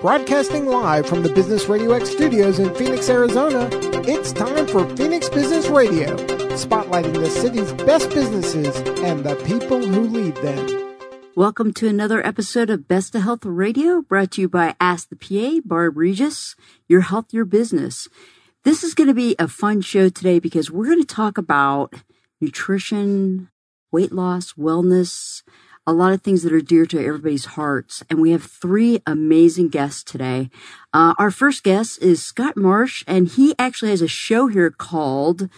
Broadcasting live from the Business Radio X studios in Phoenix, Arizona, it's time for Phoenix Business Radio, spotlighting the city's best businesses and the people who lead them. Welcome to another episode of Best of Health Radio, brought to you by Ask the PA, Barb Regis, your health, your business. This is going to be a fun show today because we're going to talk about nutrition, weight loss, wellness, a lot of things that are dear to everybody's hearts. And we have three amazing guests today. Uh, our first guest is Scott Marsh, and he actually has a show here called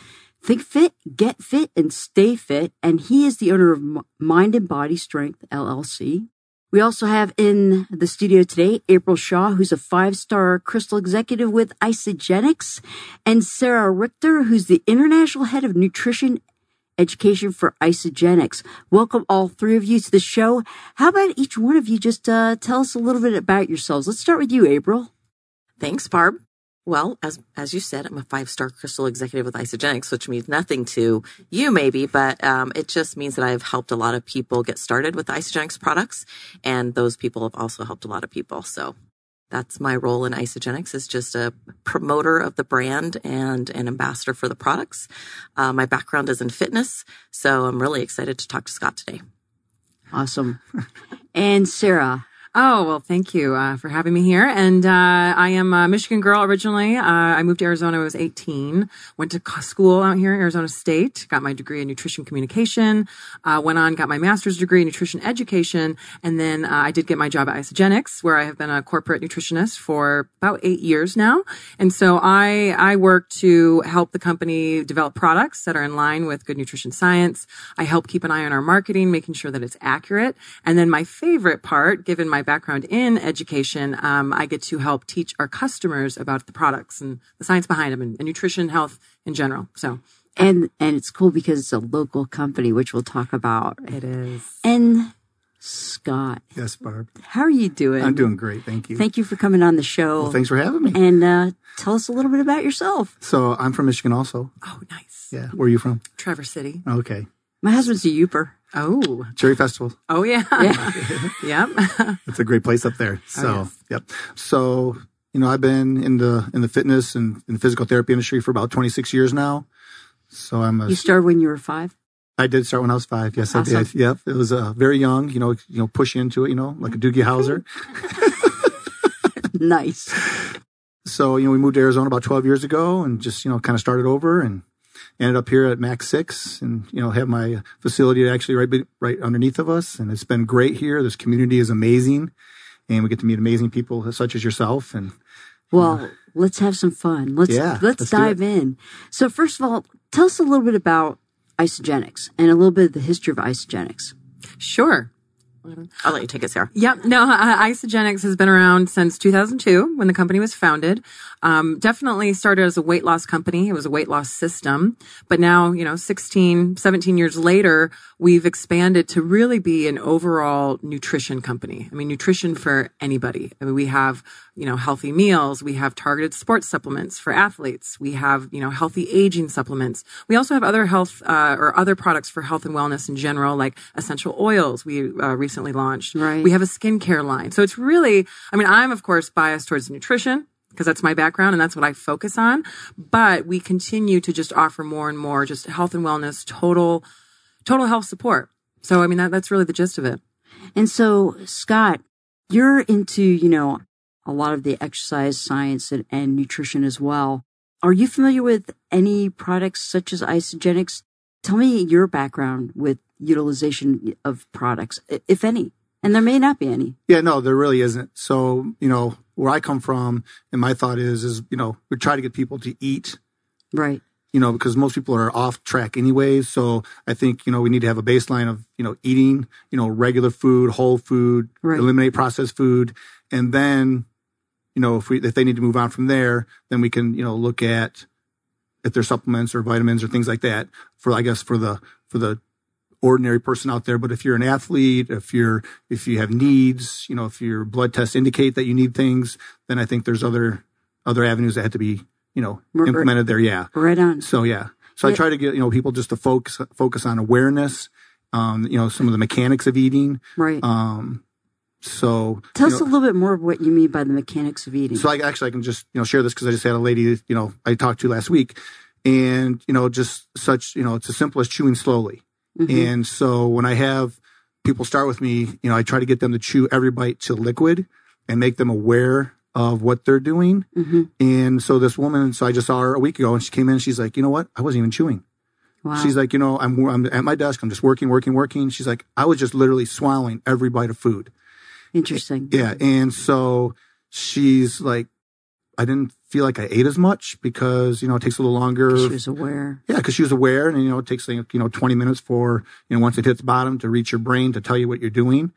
Think Fit, Get Fit, and Stay Fit. And he is the owner of Mind and Body Strength LLC. We also have in the studio today April Shaw, who's a five star crystal executive with Isagenix, and Sarah Richter, who's the international head of nutrition education for Isagenix. Welcome all three of you to the show. How about each one of you just uh, tell us a little bit about yourselves? Let's start with you, April. Thanks, Barb. Well, as as you said, I'm a five star crystal executive with Isagenix, which means nothing to you, maybe, but um, it just means that I've helped a lot of people get started with Isagenix products, and those people have also helped a lot of people. So that's my role in Isagenix is just a promoter of the brand and an ambassador for the products. Uh, my background is in fitness, so I'm really excited to talk to Scott today. Awesome. and Sarah, Oh, well, thank you uh, for having me here. And uh, I am a Michigan girl originally. Uh, I moved to Arizona when I was 18, went to school out here, in Arizona State, got my degree in nutrition communication, uh, went on, got my master's degree in nutrition education. And then uh, I did get my job at Isagenix, where I have been a corporate nutritionist for about eight years now. And so I, I work to help the company develop products that are in line with good nutrition science. I help keep an eye on our marketing, making sure that it's accurate. And then my favorite part, given my background in education, um, I get to help teach our customers about the products and the science behind them and, and nutrition, health in general. So, and and it's cool because it's a local company, which we'll talk about. It is. And Scott. Yes, Barb. How are you doing? I'm doing great. Thank you. Thank you for coming on the show. Well, thanks for having me. And uh, tell us a little bit about yourself. So I'm from Michigan also. Oh, nice. Yeah. Where are you from? Traverse City. Okay. My husband's a Yooper. Oh. Cherry Festival. Oh, yeah. Yeah. yep. It's a great place up there. So, Oh, yes. yep. So, you know, I've been in the in the fitness and in the physical therapy industry for about 26 years now. So I'm a You started when you were five? I did start when I was five. Yes, I did. Yep. It was uh, very young, you know, you know, push into it, you know, like a Doogie Howser. nice. So, you know, we moved to Arizona about 12 years ago and just, you know, kind of started over and ended up here at Max 6 and, you know, have my facility actually right, right underneath of us. And it's been great here. This community is amazing and we get to meet amazing people such as yourself. And Well, let's have some fun. Let's Yeah, let's, let's dive in. So first of all, tell us a little bit about Isagenix and a little bit of the history of Isagenix. Sure. I'll let you take it, Sarah. Yep. No, uh, Isagenix has been around since 2002 when the company was founded. Um, definitely started as a weight loss company. It was a weight loss system. But now, you know, 16, 17 years later, we've expanded to really be an overall nutrition company. I mean, nutrition for anybody. I mean, we have, you know, healthy meals. We have targeted sports supplements for athletes. We have, you know, healthy aging supplements. We also have other health, uh, or other products for health and wellness in general, like essential oils we uh, recently launched. Right. We have a skincare line. So it's really, I mean, I'm of course biased towards nutrition because that's my background and that's what I focus on. But we continue to just offer more and more just health and wellness, total, total health support. So, I mean, that, that's really the gist of it. And so, Scott, you're into, you know, a lot of the exercise science and, and nutrition as well. Are you familiar with any products such as Isagenix? Tell me your background with utilization of products, if any. And there may not be any. yeah, no, there really isn't. So, you know, where I come from and my thought is, is, you know, we try to get people to eat Right. you know, because most people are off track anyway. So I think, you know, we need to have a baseline of, you know, eating, you know, regular food, whole food, Right. eliminate processed food. And then, you know, if we, if they need to move on from there, then we can, you know, look at if there's supplements or vitamins or things like that for, I guess, for the, for the ordinary person out there. But if you're an athlete, if you're, if you have needs, you know, if your blood tests indicate that you need things, then I think there's other, other avenues that have to be, you know, Right. implemented there. Yeah. Right on. So yeah. So I try to get, you know, people just to focus, focus on awareness, um, you know, some of the mechanics of eating. Right. Um, So Tell us know, a little bit more of what you mean by the mechanics of eating. So I actually I can just you know share this because I just had a lady you know I talked to last week, and you know just such you know it's as simple as chewing slowly. Mhm. And so when I have people start with me, you know I try to get them to chew every bite to liquid and make them aware of what they're doing. Mhm. And so this woman, so I just saw her a week ago, and she came in. and She's like, you know what? I wasn't even chewing. Wow. She's like, you know, I'm I'm at my desk. I'm just working, working, working. She's like, I was just literally swallowing every bite of food. Interesting. Yeah. And so she's like, I didn't feel like I ate as much because, you know, it takes a little longer. She was aware. yeah. Cause she was aware and, you know, it takes, like, you know, 20 minutes for, you know, once it hits bottom to reach your brain to tell you what you're doing.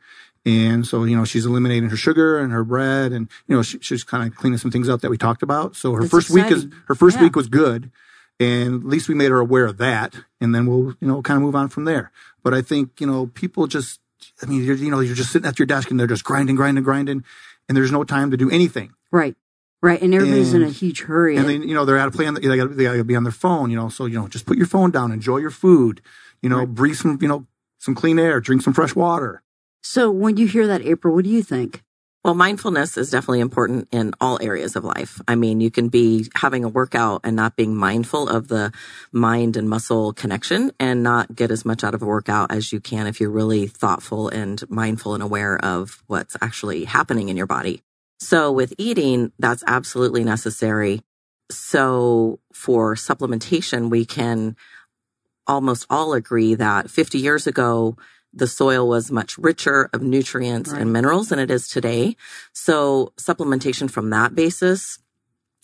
And so, you know, she's eliminating her sugar and her bread and, you know, she, she's kind of cleaning some things up that we talked about. So her That's first week is, her first Yeah. week was good. And at least we made her aware of that. And then we'll, you know, kind of move on from there. But I think, you know, people just, I mean, you're, you know, you're just sitting at your desk and they're just grinding, grinding, grinding. And there's no time to do anything. Right. Right. And everybody's in a huge hurry. And then, you know, they're out of play on the, they gotta, they gotta be on their phone, you know, so, you know, just put your phone down, enjoy your food, you know, breathe some, you know, some clean air, drink some fresh water. so when you hear that, April, what do you think? Well, mindfulness is definitely important in all areas of life. I mean, you can be having a workout and not being mindful of the mind and muscle connection and not get as much out of a workout as you can if you're really thoughtful and mindful and aware of what's actually happening in your body. So with eating, that's absolutely necessary. So for supplementation, we can almost all agree that 50 years ago, the soil was much richer of nutrients Right. and minerals than it is today. So supplementation from that basis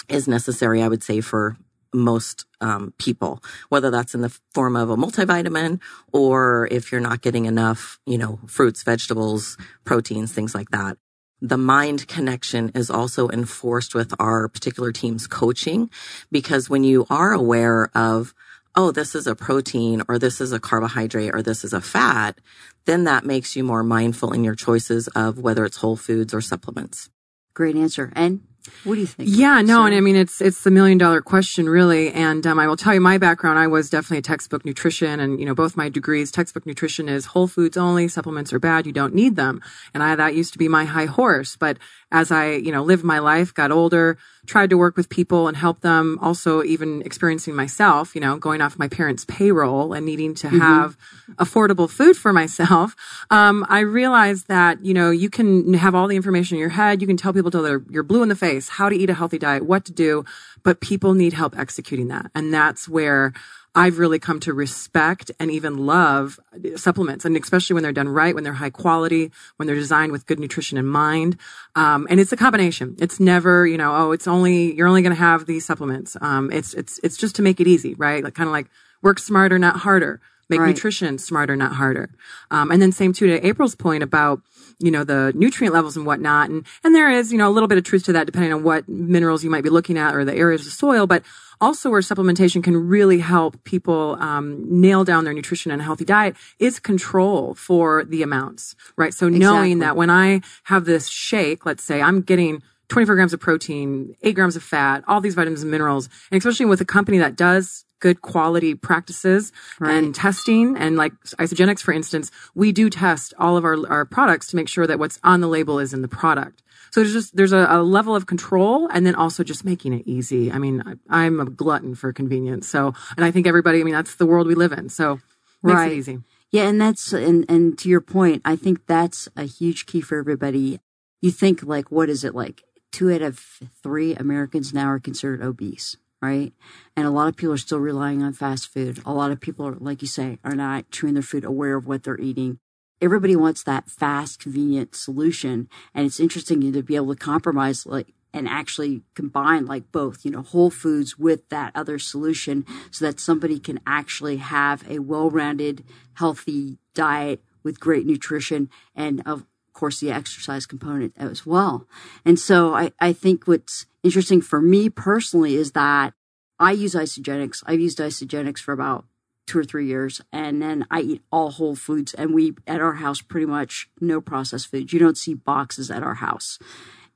is necessary, I would say, for most um, people, whether that's in the form of a multivitamin or if you're not getting enough, you know, fruits, vegetables, proteins, things like that. The mind connection is also enforced with our particular team's coaching because when you are aware of, oh, this is a protein or this is a carbohydrate or this is a fat, then that makes you more mindful in your choices of whether it's whole foods or supplements. Great answer. And what do you think? Yeah, no, Sarah? and I mean it's it's the million dollar question really. And um, I will tell you my background. I was definitely a textbook nutrition, and you know both my degrees. Textbook nutrition is whole foods only. Supplements are bad. You don't need them. And I that used to be my high horse. But as I you know lived my life, got older, tried to work with people and help them. Also, even experiencing myself, you know, going off my parents' payroll and needing to have affordable food for myself. Um, I realized that you know you can have all the information in your head. You can tell people till they're you're blue in the face how to eat a healthy diet, what to do, but people need help executing that, and that's where. I've really come to respect and even love supplements, and especially when they're done right, when they're high quality, when they're designed with good nutrition in mind. Um, and it's a combination. It's never, you know, oh, it's only you're only going to have these supplements. Um, it's it's it's just to make it easy, right? Like kind of like work smarter, not harder. Make Right. nutrition smarter, not harder. Um, and then same too to April's point about you know the nutrient levels and whatnot, and and there is you know a little bit of truth to that depending on what minerals you might be looking at or the areas of soil, but also where supplementation can really help people um, nail down their nutrition and a healthy diet is control for the amounts, right? So knowing Exactly. that when I have this shake, let's say I'm getting 24 grams of protein, eight grams of fat, all these vitamins and minerals, and especially with a company that does good quality practices and testing and like Isagenix, for instance, we do test all of our, our products to make sure that what's on the label is in the product. So there's just, there's a, a level of control and then also just making it easy. I mean, I, I'm a glutton for convenience. So, and I think everybody, I mean, that's the world we live in. So makes Right. it easy. Yeah, and that's and and to your point, I think that's a huge key for everybody. You think like, what is it like? Two out of three Americans now are considered obese, right? And a lot of people are still relying on fast food. A lot of people are, like you say, are not chewing their food, aware of what they're eating. Everybody wants that fast, convenient solution, and it's interesting to be able to compromise, like and actually combine like both, you know, whole foods with that other solution so that somebody can actually have a well-rounded, healthy diet with great nutrition and of course the exercise component as well. And so I, I think what's interesting for me personally is that I use Isagenix. I've used Isagenix for about two or three years and then I eat all whole foods and we at our house pretty much no processed foods. You don't see boxes at our house.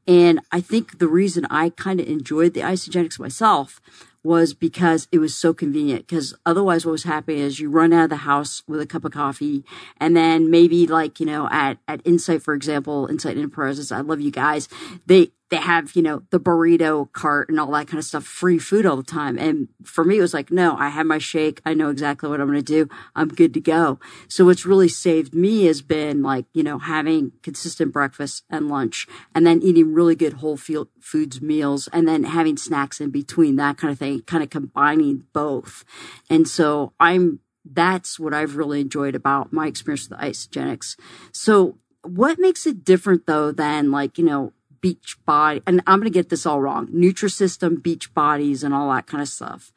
And I think the reason I kind of enjoyed the Isagenix myself was because it was so convenient. Because otherwise, what was happening is you run out of the house with a cup of coffee, and then maybe like you know at at Insight, for example, Insight Enterprises. I love you guys. They they have, you know, the burrito cart and all that kind of stuff, free food all the time. And for me, it was like, no, I have my shake. I know exactly what I'm going to do. I'm good to go. So what's really saved me has been like, you know, having consistent breakfast and lunch and then eating really good whole foods meals and then having snacks in between that kind of thing, kind of combining both. And so I'm, that's what I've really enjoyed about my experience with Isagenix. So what makes it different though than like, you know, beach body, and I'm going to get this all wrong, Nutrisystem, beach bodies, and all that kind of stuff.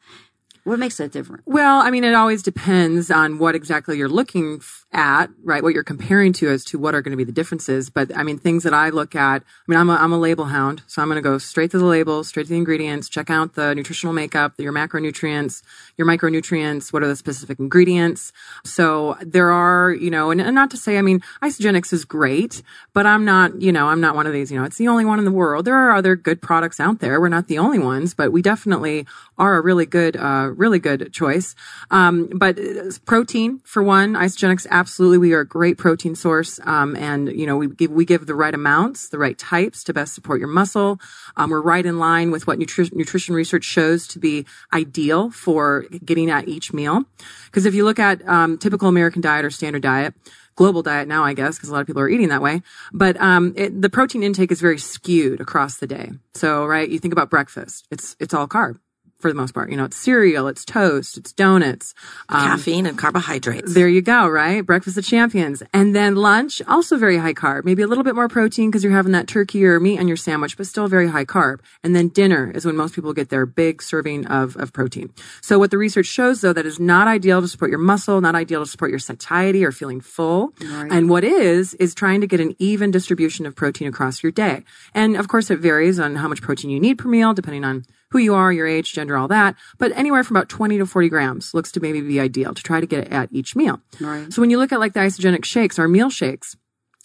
What makes that different? Well, I mean, it always depends on what exactly you're looking at, right? What you're comparing to as to what are going to be the differences. But I mean, things that I look at, I mean, I'm a, I'm a label hound. So I'm going to go straight to the labels, straight to the ingredients, check out the nutritional makeup, your macronutrients, your micronutrients, what are the specific ingredients. So there are, you know, and, and not to say, I mean, Isagenix is great, but I'm not, you know, I'm not one of these, you know, it's the only one in the world. There are other good products out there. We're not the only ones, but we definitely are a really good, uh, really good choice. Um, but uh, protein for one, absolutely we are a great protein source, um, and you know we give we give the right amounts, the right types to best support your muscle. Um, we're right in line with what nutri- nutrition research shows to be ideal for getting at each meal. Because if you look at um, typical American diet or standard diet, global diet now, I guess, because a lot of people are eating that way. But um, it, the protein intake is very skewed across the day. So, right, you think about breakfast; it's it's all carb for the most part. You know, it's cereal, it's toast, it's donuts, um, caffeine and carbohydrates. There you go, right? Breakfast of champions. And then lunch, also very high carb, maybe a little bit more protein because you're having that turkey or meat on your sandwich, but still very high carb. And then dinner is when most people get their big serving of, of protein. So what the research shows though, that is not ideal to support your muscle, not ideal to support your satiety or feeling full. Right. And what is, is trying to get an even distribution of protein across your day. And of course it varies on how much protein you need per meal, depending on who you are, your age, gender, all that. But anywhere from about 20 to 40 grams looks to maybe be ideal to try to get it at each meal. Right. So when you look at like the Isagenix shakes, our meal shakes,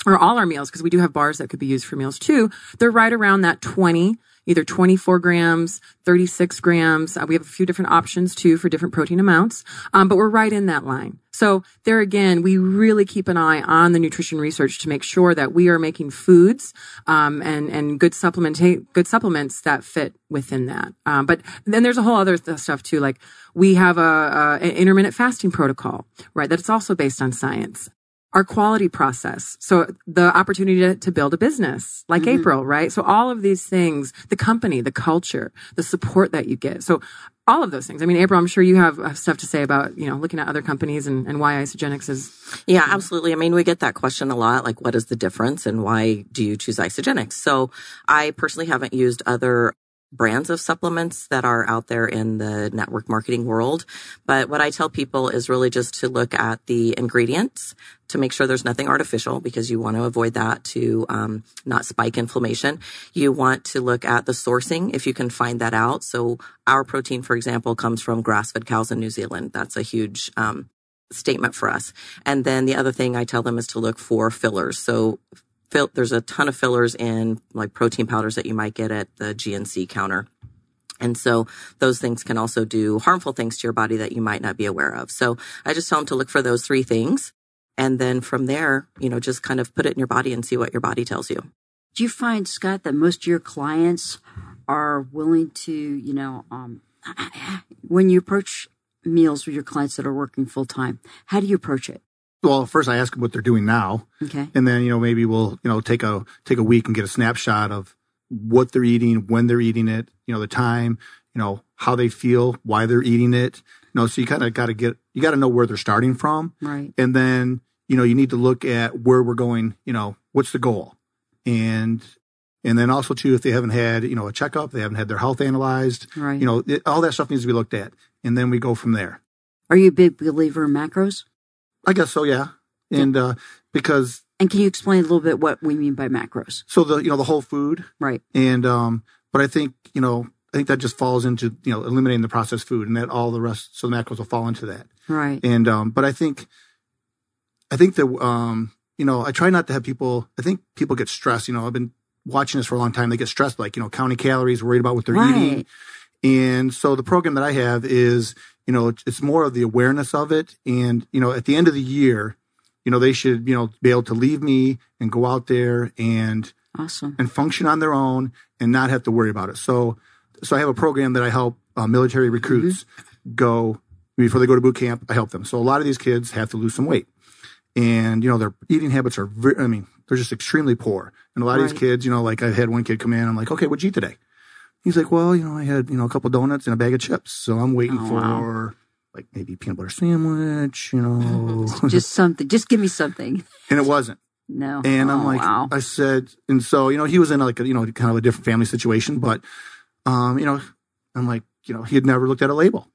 or all our meals, because we do have bars that could be used for meals too, they're right around that 20 either 24 grams, 36 grams. Uh, we have a few different options too for different protein amounts, um, but we're right in that line. So there again, we really keep an eye on the nutrition research to make sure that we are making foods um, and and good supplement good supplements that fit within that. Um, but then there's a whole other th- stuff too, like we have a, a, an intermittent fasting protocol, right? That's also based on science our quality process. So the opportunity to, to build a business like mm-hmm. April, right? So all of these things, the company, the culture, the support that you get. So all of those things. I mean, April, I'm sure you have stuff to say about, you know, looking at other companies and, and why Isagenix is. Yeah, absolutely. I mean, we get that question a lot. Like, what is the difference and why do you choose Isagenix? So I personally haven't used other brands of supplements that are out there in the network marketing world. But what I tell people is really just to look at the ingredients to make sure there's nothing artificial because you want to avoid that to um, not spike inflammation. You want to look at the sourcing if you can find that out. So our protein, for example, comes from grass-fed cows in New Zealand. That's a huge um, statement for us. And then the other thing I tell them is to look for fillers. So fill, there's a ton of fillers in like protein powders that you might get at the GNC counter. And so those things can also do harmful things to your body that you might not be aware of. So I just tell them to look for those three things. And then from there, you know, just kind of put it in your body and see what your body tells you. Do you find, Scott, that most of your clients are willing to, you know, um, when you approach meals with your clients that are working full time, how do you approach it? Well, first I ask them what they're doing now. Okay. And then, you know, maybe we'll, you know, take a, take a week and get a snapshot of what they're eating, when they're eating it, you know, the time, you know, how they feel, why they're eating it. You know, so you kind of got to get, you got to know where they're starting from. Right. And then, you know, you need to look at where we're going, you know, what's the goal? And, and then also too, if they haven't had, you know, a checkup, they haven't had their health analyzed, right. you know, it, all that stuff needs to be looked at. And then we go from there. Are you a big believer in macros? I guess so, yeah. And uh, because and can you explain a little bit what we mean by macros? So the you know the whole food, right? And um, but I think you know I think that just falls into you know eliminating the processed food, and that all the rest so the macros will fall into that, right? And um, but I think I think that um, you know I try not to have people. I think people get stressed. You know, I've been watching this for a long time. They get stressed, like you know, counting calories, worried about what they're right. eating. And so the program that I have is, you know, it's more of the awareness of it. And, you know, at the end of the year, you know, they should, you know, be able to leave me and go out there and, Awesome. and function on their own and not have to worry about it. So, so I have a program that I help uh, military recruits go before they go to boot camp. I help them. So a lot of these kids have to lose some weight, and you know their eating habits are. Very, I mean, they're just extremely poor. And a lot of these kids, you know, like I had one kid come in. I'm like, okay, what'd you eat today? He's like, well, you know, I had you know a couple donuts and a bag of chips. So I'm waiting Oh, for wow. like maybe peanut butter sandwich, you know, Just something. Just give me something. and it wasn't. No. And I'm Oh, like, wow. I said, and so, you know, he was in like, a, you know, kind of a different family situation, but, um, you know, I'm like, you know, he had never looked at a label.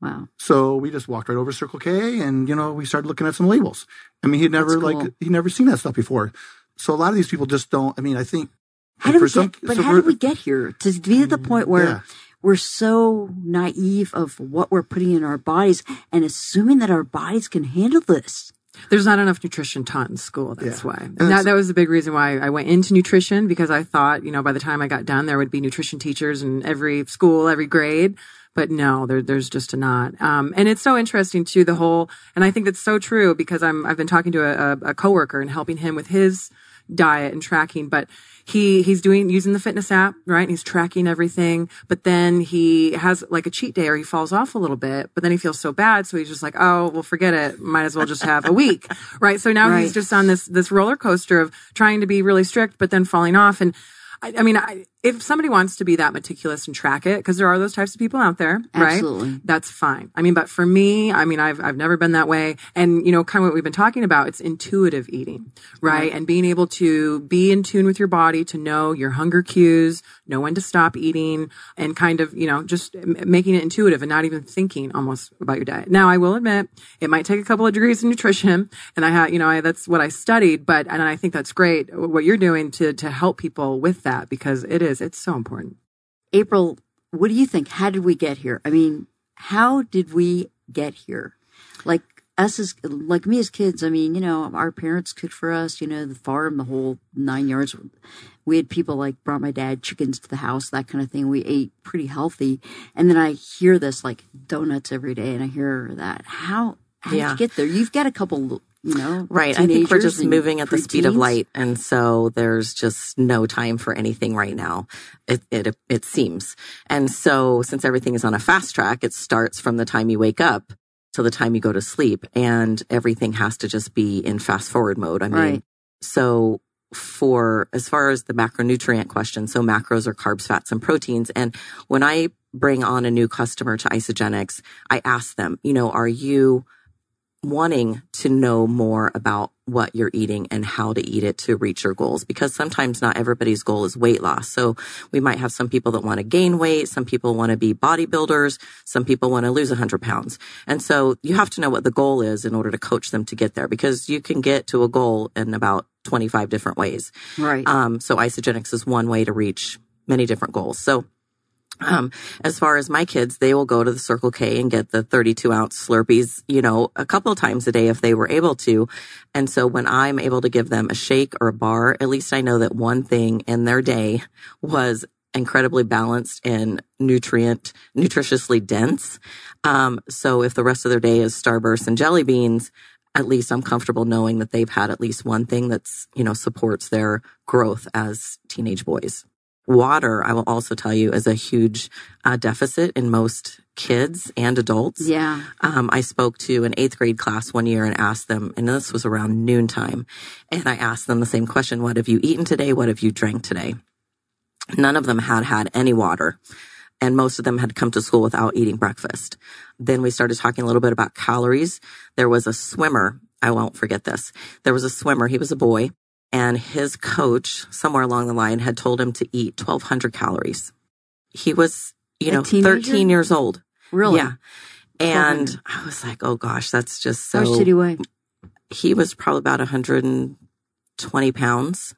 wow. So we just walked right over Circle K and, you know, we started looking at some labels. I mean, he'd never That's like, he'd never seen that stuff before. So a lot of these people just don't, I mean, I think How did for we some- get? But so how for- did we get here to be at the point where Yeah. we're so naive of what we're putting in our bodies and assuming that our bodies can handle this? There's not enough nutrition taught in school. That's Yeah. why. And And that, that was the big reason why I went into nutrition because I thought, you know, by the time I got done, there would be nutrition teachers in every school, every grade. But no, there, there's just not. Um, and it's so interesting too, the whole, and I think that's so true because I'm, I've been talking to a, a, a coworker and helping him with his diet and tracking, but he, he's doing, using the fitness app, right? And he's tracking everything, but then he has like a cheat day or he falls off a little bit, but then he feels so bad. So he's just like, oh, well, forget it. Might as well just have a week, right? So now Right. he's just on this, this roller coaster of trying to be really strict, but then falling off. And I, I mean, I, if somebody wants to be that meticulous and track it, because there are those types of people out there, right? Absolutely. That's fine. I mean, but for me, I mean, I've, I've never been that way. And, you know, kind of what we've been talking about, it's intuitive eating, right? And being able to be in tune with your body to know your hunger cues, know when to stop eating and kind of, you know, just m- making it intuitive and not even thinking almost about your diet. Now, I will admit it might take a couple of degrees in nutrition and I had, you know, I, that's what I studied, but, and I think that's great what you're doing to, to help people with that because it is, it's so important. April, what do you think? How did we get here? I mean, how did we get here? Like us as like me as kids, I mean, you know, our parents cooked for us, you know, the farm, the whole nine yards. We had people like brought my dad chickens to the house, that kind of thing. We ate pretty healthy. And then I hear this like donuts every day and I hear that. How how Yeah. did you get there? You've got a couple, you know, Right. I think we're just moving at the speed of light. And so there's just no time for anything right now. It, it, it seems. And so since everything is on a fast track, it starts from the time you wake up to the time you go to sleep and everything has to just be in fast forward mode. I mean, Right. so for as far as the macronutrient question, so macros are carbs, fats, and proteins. And when I bring on a new customer to Isagenix, I ask them, you know, are you wanting to know more about what you're eating and how to eat it to reach your goals because sometimes not everybody's goal is weight loss. So we might have some people that want to gain weight. Some people want to be bodybuilders. Some people want to lose 100 pounds. And so you have to know what the goal is in order to coach them to get there because you can get to a goal in about 25 different ways. Right. Um, so Isagenix is one way to reach many different goals. So, um, as far as my kids, they will go to the Circle K and get the 32 ounce Slurpees, you know, a couple of times a day if they were able to. And so when I'm able to give them a shake or a bar, at least I know that one thing in their day was incredibly balanced and nutrient, nutritiously dense. Um, so if the rest of their day is Starburst and jelly beans, at least I'm comfortable knowing that they've had at least one thing that's, you know, supports their growth as teenage boys. Water, I will also tell you, is a huge uh, deficit in most kids and adults. yeah. Um, I spoke to an eighth grade class one year and asked them, and this was around noontime, and I asked them the same question: What have you eaten today? What have you drank today? None of them had had any water, and most of them had come to school without eating breakfast. Then we started talking a little bit about calories. There was a swimmer. I won't forget this. There was a swimmer. He was a boy, and his coach somewhere along the line had told him to eat 1200 calories. He was, you A know, teenager? 13 years old. Really? Yeah. And I was like, oh gosh, that's just How so. much did he weigh? he was probably about 120 pounds.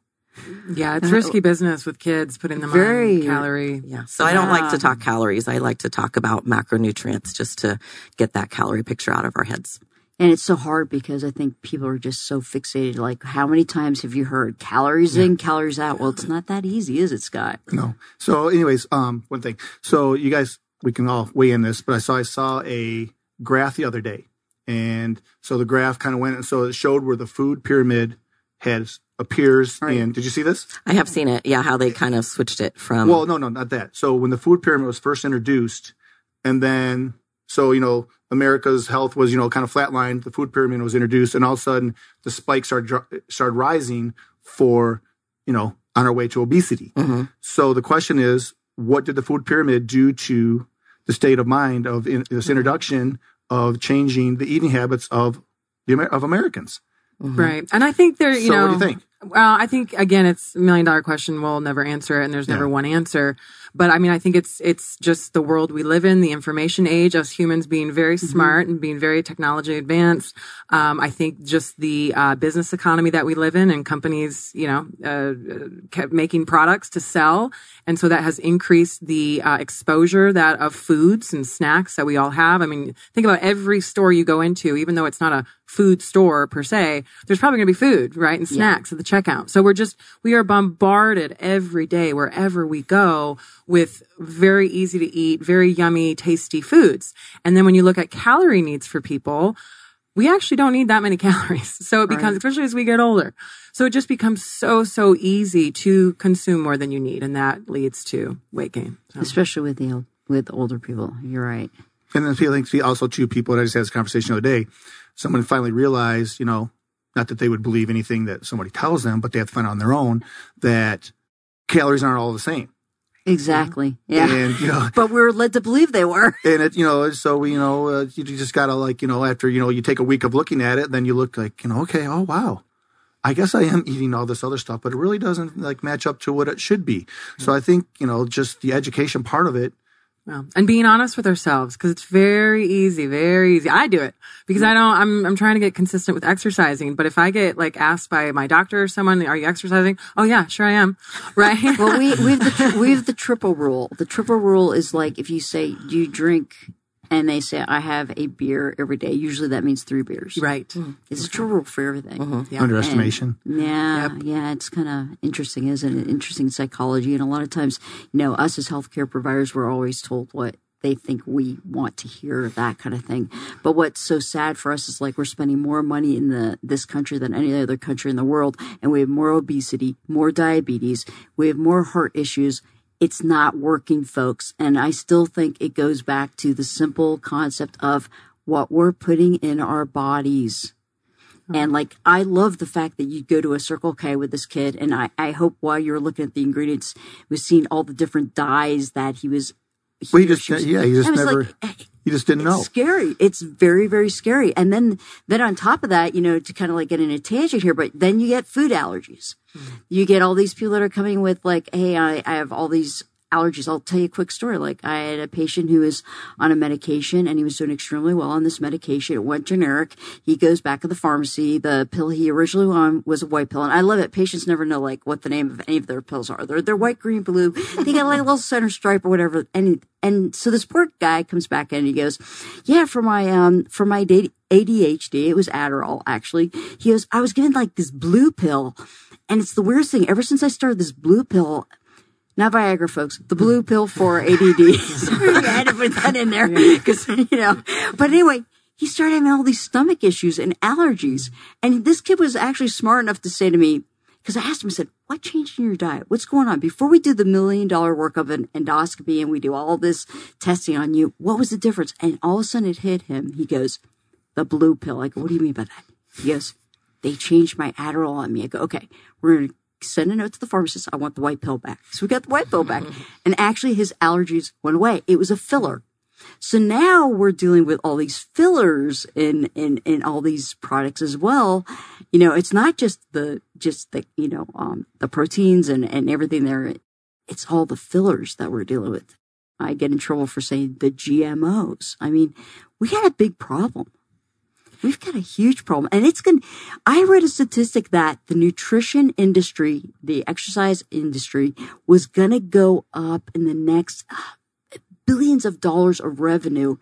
Yeah, it's Uh, risky business with kids putting them Very- on calorie. Yeah. So I don't like to talk calories. I like to talk about macronutrients just to get that calorie picture out of our heads. And it's so hard because I think people are just so fixated. Like, how many times have you heard calories in, calories out? Well, it's not that easy, is it, Scott? No. So, anyways, um, one thing. So, you guys, we can all weigh in this, but I saw I saw a graph the other day, and so the graph kind of went, and so it showed where the food pyramid has appears Right. in. Did you see this? I have seen it. Yeah, how they kind of switched it from. Well, no, no, not that. So when the food pyramid was first introduced, and then so you know America's health was you know kind of flatlined. The food pyramid was introduced, and all of a sudden the spike started dr- started rising for you know on our way to obesity. Mhm. So the question is, what did the food pyramid do to the state of mind of in, this introduction of changing the eating habits of the Amer- of Americans? Mhm. Right. And I think there, you so know, what do you think? Well, I think again, it's a million dollar question. We'll never answer it, and there's never Yeah. one answer. But I mean, I think it's it's just the world we live in, the information age, us humans being very smart and being very technology advanced. Um, I think just the uh, business economy that we live in, and companies, you know, uh, uh, kept making products to sell, and so that has increased the uh, exposure that of foods and snacks that we all have. I mean, think about every store you go into, even though it's not a food store per se, there's probably going to be food, right, and snacks at the checkout. So we're just we are bombarded every day wherever we go with very easy to eat, very yummy, tasty foods. And then when you look at calorie needs for people, we actually don't need that many calories. So it becomes, especially as we get older. So it just becomes so, so easy to consume more than you need. And that leads to weight gain. So. Especially with the with older people. You're right. And then feeling see also two people that I just had this conversation the other day. Someone finally realized, you know, not that they would believe anything that somebody tells them, but they have to find out on their own that calories aren't all the same. Exactly. Yeah. And you know, but we were led to believe they were. and it you know, so we you know, uh, you just gotta like you know, after you know, you take a week of looking at it, then you look like you know, okay, oh wow. I guess I am eating all this other stuff, but it really doesn't like match up to what it should be. So I think, you know, just the education part of it Well, and being honest with ourselves because it's very easy, very easy. I do it because I mm-hmm. don't. I'm I'm trying to get consistent with exercising. But if I get like asked by my doctor or someone, "Are you exercising?" Oh yeah, sure I am. Right. Well, we we have the tri- we have the triple rule. The triple rule is like if you say do you drink, and they say I have a beer every day. Usually that means three beers. right. Mm-hmm. It's a triple rule for everything. Mm-hmm. Yeah. underestimation. Yeah, Yep. yeah, it's kind of interesting, isn't it? Interesting psychology, and a lot of times, you know, us as healthcare providers, we're always told what they think we want to hear, that kind of thing. But what's so sad for us is like we're spending more money in the this country than any other country in the world, and we have more obesity, more diabetes, we have more heart issues. It's not working, folks, and I still think it goes back to the simple concept of what we're putting in our bodies. Uh-huh. And like, I love the fact that you go to a Circle K with this kid. And I, I hope while you're looking at the ingredients, was seeing all the different dyes that he was. Well, he just, was- yeah, he just never, like, he just didn't it's know. scary. It's very, very scary. And then, then on top of that, you know, to kind of like get in a tangent here, but then you get food allergies. Hmm. You get all these people that are coming with like, Hey, I, I have all these allergies. I'll tell you a quick story. Like I had a patient who was on a medication and he was doing extremely well on this medication. It went generic. He goes back to the pharmacy. The pill he originally on was a white pill. And I love it. Patients never know like what the name of any of their pills are. They're, they're white, green, blue. They got like a little center stripe or whatever. And, and so this poor guy comes back in and he goes, yeah, for my, um, for my ADHD, it was Adderall actually. He goes, I was given like this blue pill. And it's the weirdest thing. Ever since I started this blue pill, not Viagra, folks. The blue pill for ADD. Sorry, I had to put that in there because you know. But anyway, he started having all these stomach issues and allergies, and this kid was actually smart enough to say to me, because I asked him, I said, "What changed in your diet? What's going on?" Before we do the million dollar work of an endoscopy and we do all this testing on you, what was the difference? And all of a sudden, it hit him. He goes, "The blue pill." I go, "What do you mean by that?" He goes, "They changed my Adderall on me." I go, "Okay, we're gonna." Send a note to the pharmacist. I want the white pill back. So we got the white pill back. And actually his allergies went away. It was a filler. So now we're dealing with all these fillers in, in, in all these products as well. You know, it's not just the, just the, you know, um, the proteins and, and everything there. It's all the fillers that we're dealing with. I get in trouble for saying the GMOs. I mean, we had a big problem. We've got a huge problem. And it's going to, I read a statistic that the nutrition industry, the exercise industry was going to go up in the next uh, billions of dollars of revenue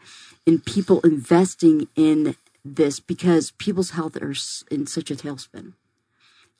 in people investing in this because people's health are in such a tailspin.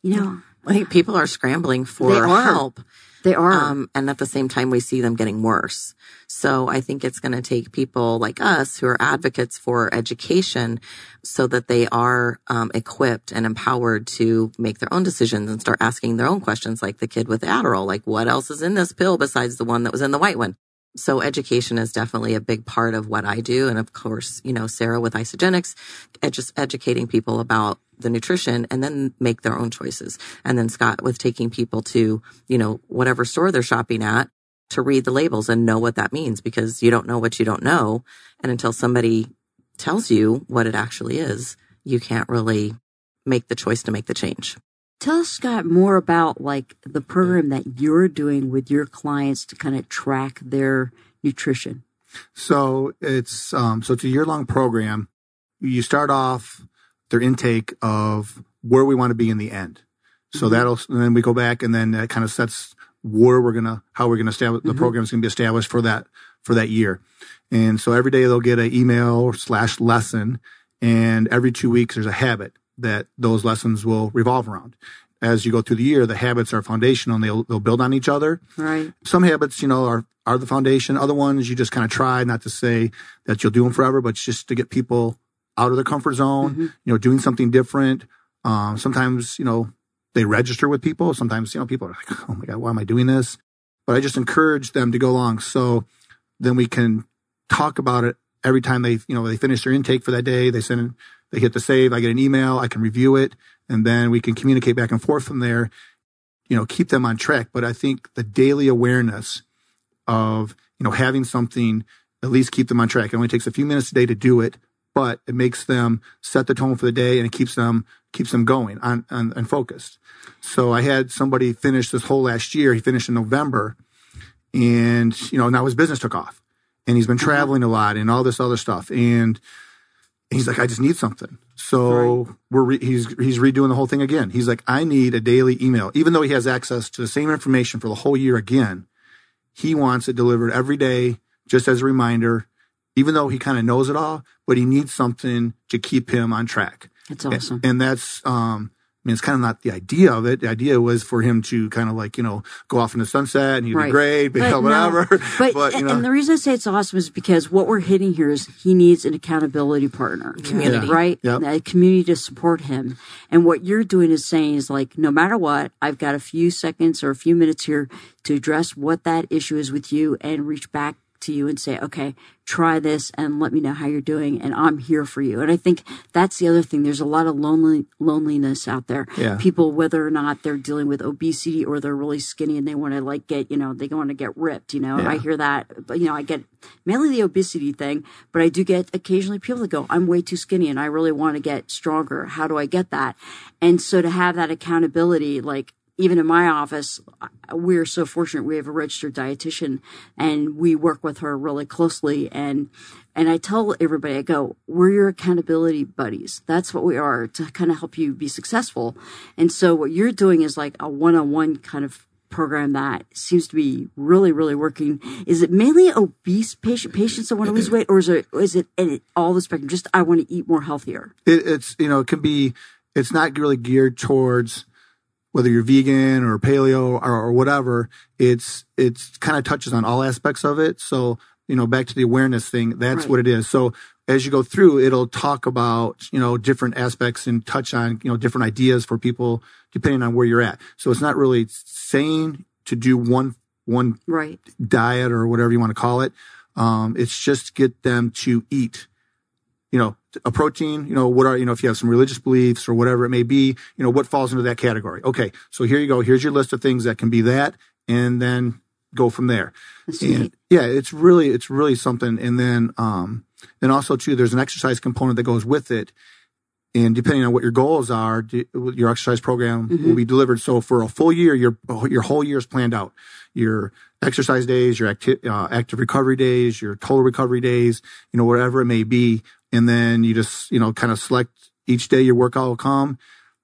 You know, I think people are scrambling for They are. help. they are. Um, and at the same time, we see them getting worse. So I think it's going to take people like us who are advocates for education so that they are um, equipped and empowered to make their own decisions and start asking their own questions, like the kid with Adderall, like what else is in this pill besides the one that was in the white one? So education is definitely a big part of what I do. And of course, you know, Sarah with Isagenix, edu- educating people about the nutrition and then make their own choices. And then Scott with taking people to, you know, whatever store they're shopping at to read the labels and know what that means because you don't know what you don't know. And until somebody tells you what it actually is, you can't really make the choice to make the change. Tell us, Scott, more about like the program that you're doing with your clients to kind of track their nutrition. So it's um, so it's a year long program. You start off their intake of where we want to be in the end. So Mhm. that'll and then we go back and then that kind of sets where we're gonna how we're gonna establish the Mhm. program's gonna be established for that for that year. And so every day they'll get an email slash lesson, and every two weeks there's a habit that those lessons will revolve around. As you go through the year, the habits are foundational and they'll they'll build on each other Right. some habits, you know, are are the foundation. Other ones you just kind of try, not to say that you'll do them forever, but just to get people out of their comfort zone. Mhm. You know, doing something different. Um, sometimes you know they register with people. Sometimes you know people are like, oh my god, why am I doing this? But I just encourage them to go along. So then we can talk about it every time they you know they finish their intake for that day. They send they hit the save. I get an email. I can review it, and then we can communicate back and forth from there you know keep them on track but i think the daily awareness of you know having something at least keep them on track it only takes a few minutes a day to do it but it makes them set the tone for the day and it keeps them keeps them going on, on and focused so i had somebody finish this whole last year he finished in november and you know now his business took off and he's been traveling a lot and all this other stuff. And he's like i just need something. So we're re- he's he's redoing the whole thing again. He's like i need a daily email. Even though he has access to the same information for the whole year again he wants it delivered every day just as a reminder even though he kind of knows it all but he needs something to keep him on track. That's awesome. and that's um I mean, it's kind of not the idea of it. The idea was for him to kind of like, you know, go off in the sunset and he'd Right. be great, but, But no. whatever. But, but, you know, and the reason I say it's awesome is because what we're hitting here is he needs an accountability partner, Community. right? Yep. A community to support him. And what you're doing is saying is like, no matter what, I've got a few seconds or a few minutes here to address what that issue is with you and reach back to you and say, okay, try this and let me know how you're doing. And I'm here for you. And I think that's the other thing. There's a lot of lonely loneliness out there. Yeah. People, whether or not they're dealing with obesity or they're really skinny and they want to like get, you know, they want to get ripped, you know, Yeah. I hear that, but you know, I get mainly the obesity thing, but I do get occasionally people that go, I'm way too skinny and I really want to get stronger. How do I get that? And so to have that accountability, like, even in my office, we're so fortunate. We have a registered dietitian and we work with her really closely. And, and I tell everybody, I go, we're your accountability buddies. That's what we are to kind of help you be successful. And so what you're doing is like a one-on-one kind of program that seems to be really, really working. Is it mainly obese patient patients that want to lose weight, or is it is it all the spectrum? Just I want to eat more healthier. it, it's you know it can be it's not really geared towards whether you're vegan or paleo or, or whatever it's it's kind of touches on all aspects of it so you know back to the awareness thing that's Right. what it is so as you go through it'll talk about you know different aspects and touch on you know different ideas for people depending on where you're at so it's not really saying to do one one Right. diet or whatever you want to call it. Um, it's just get them to eat, you know, a protein, you know, what are, you know, if you have some religious beliefs or whatever it may be, you know, what falls into that category. Okay. So here you go. Here's your list of things that can be that and then go from there. And yeah, it's really, it's really something. And then, um, then also too, there's an exercise component that goes with it. And depending on what your goals are, your exercise program will be delivered. So for a full year, your your whole year is planned out. Your exercise days, your acti- uh, active recovery days, your total recovery days, you know, whatever it may be. And then you just, you know, kind of select each day your workout will come.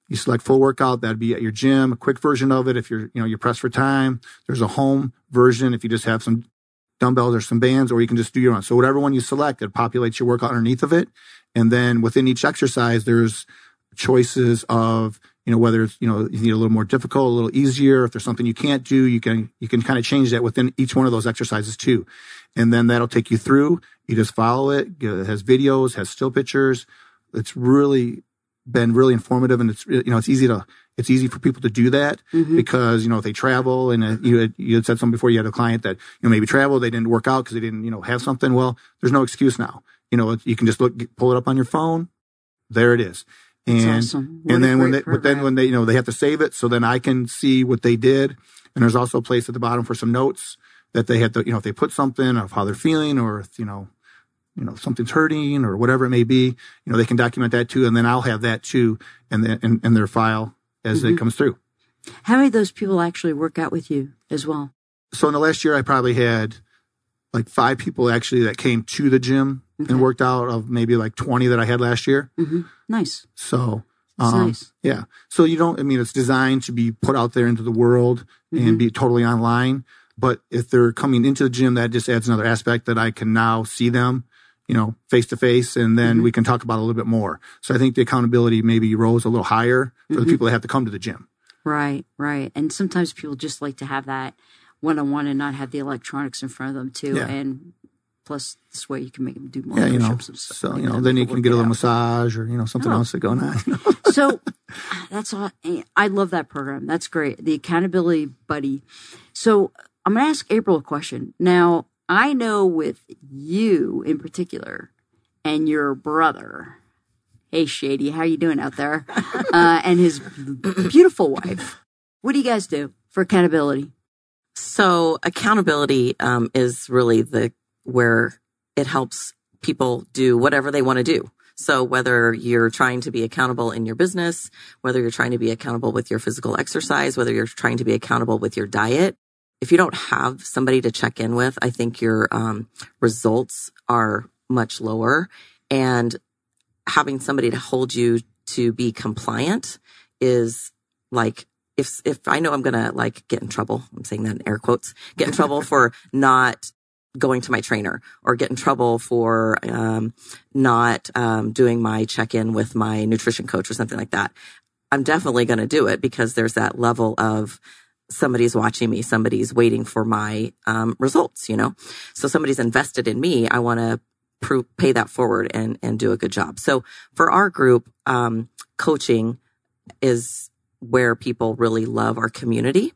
You select full workout. That'd be at your gym, a quick version of it. If you're, you know, you're pressed for time, there's a home version. If you just have some dumbbells or some bands, or you can just do your own. So whatever one you select, it populates your workout underneath of it. And then within each exercise, there's choices of, you know, whether it's, you know, you need a little more difficult, a little easier. If there's something you can't do, you can, you can kind of change that within each one of those exercises too. And then that'll take you through. You just follow it. It has videos, has still pictures. It's really been really informative and it's, you know, it's easy to, it's easy for people to do that Mm-hmm. because, you know, if they travel and uh, you had, you had said something before you had a client that, you know, maybe traveled, they didn't work out because they didn't, you know, have something. Well, there's no excuse now. You know, you can just look, pull it up on your phone. There it is. And, awesome. And then when they, but then when they, you know, they have to save it. So then I can see what they did. And there's also a place at the bottom for some notes that they had to, you know, if they put something of how they're feeling or if, you know, you know, something's hurting or whatever it may be, you know, they can document that too. And then I'll have that too in, the, in, in their file as Mm-hmm. it comes through. How many of those people actually work out with you as well? So in the last year, I probably had like five people actually that came to the gym Okay. and worked out of maybe like 20 that I had last year. hmm Nice. So, um, nice. yeah. So you don't, I mean, it's designed to be put out there into the world Mm-hmm. and be totally online. But if they're coming into the gym, that just adds another aspect that I can now see them, you know, face to face, and then Mm-hmm. we can talk about a little bit more. So I think the accountability maybe rose a little higher for Mm-hmm. the people that have to come to the gym. Right, right. And sometimes people just like to have that one on one and not have the electronics in front of them too. Yeah. And plus, this way you can make them do more Yeah, you know. and stuff. So you know, then you can get a little working massage or you know something Oh. else going on. you know? so that's all. I love that program. That's great. The accountability buddy. So I'm going to ask April a question. Now, I know with you in particular and your brother. Hey, Shady, how you doing out there? Uh, and his beautiful wife. What do you guys do for accountability? So accountability um, is really the where it helps people do whatever they want to do. So whether you're trying to be accountable in your business, whether you're trying to be accountable with your physical exercise, whether you're trying to be accountable with your diet, if you don't have somebody to check in with, I think your um, results are much lower. And having somebody to hold you to be compliant is like if if I know I'm gonna like get in trouble, I'm saying that in air quotes, get in trouble for not going to my trainer or get in trouble for um, not um, doing my check in with my nutrition coach or something like that. I'm definitely going to do it because there's that level of somebody's watching me, somebody's waiting for my um, results, you know? So somebody's invested in me. I want to pay that forward and, and do a good job. So for our group, um, coaching is where people really love our community.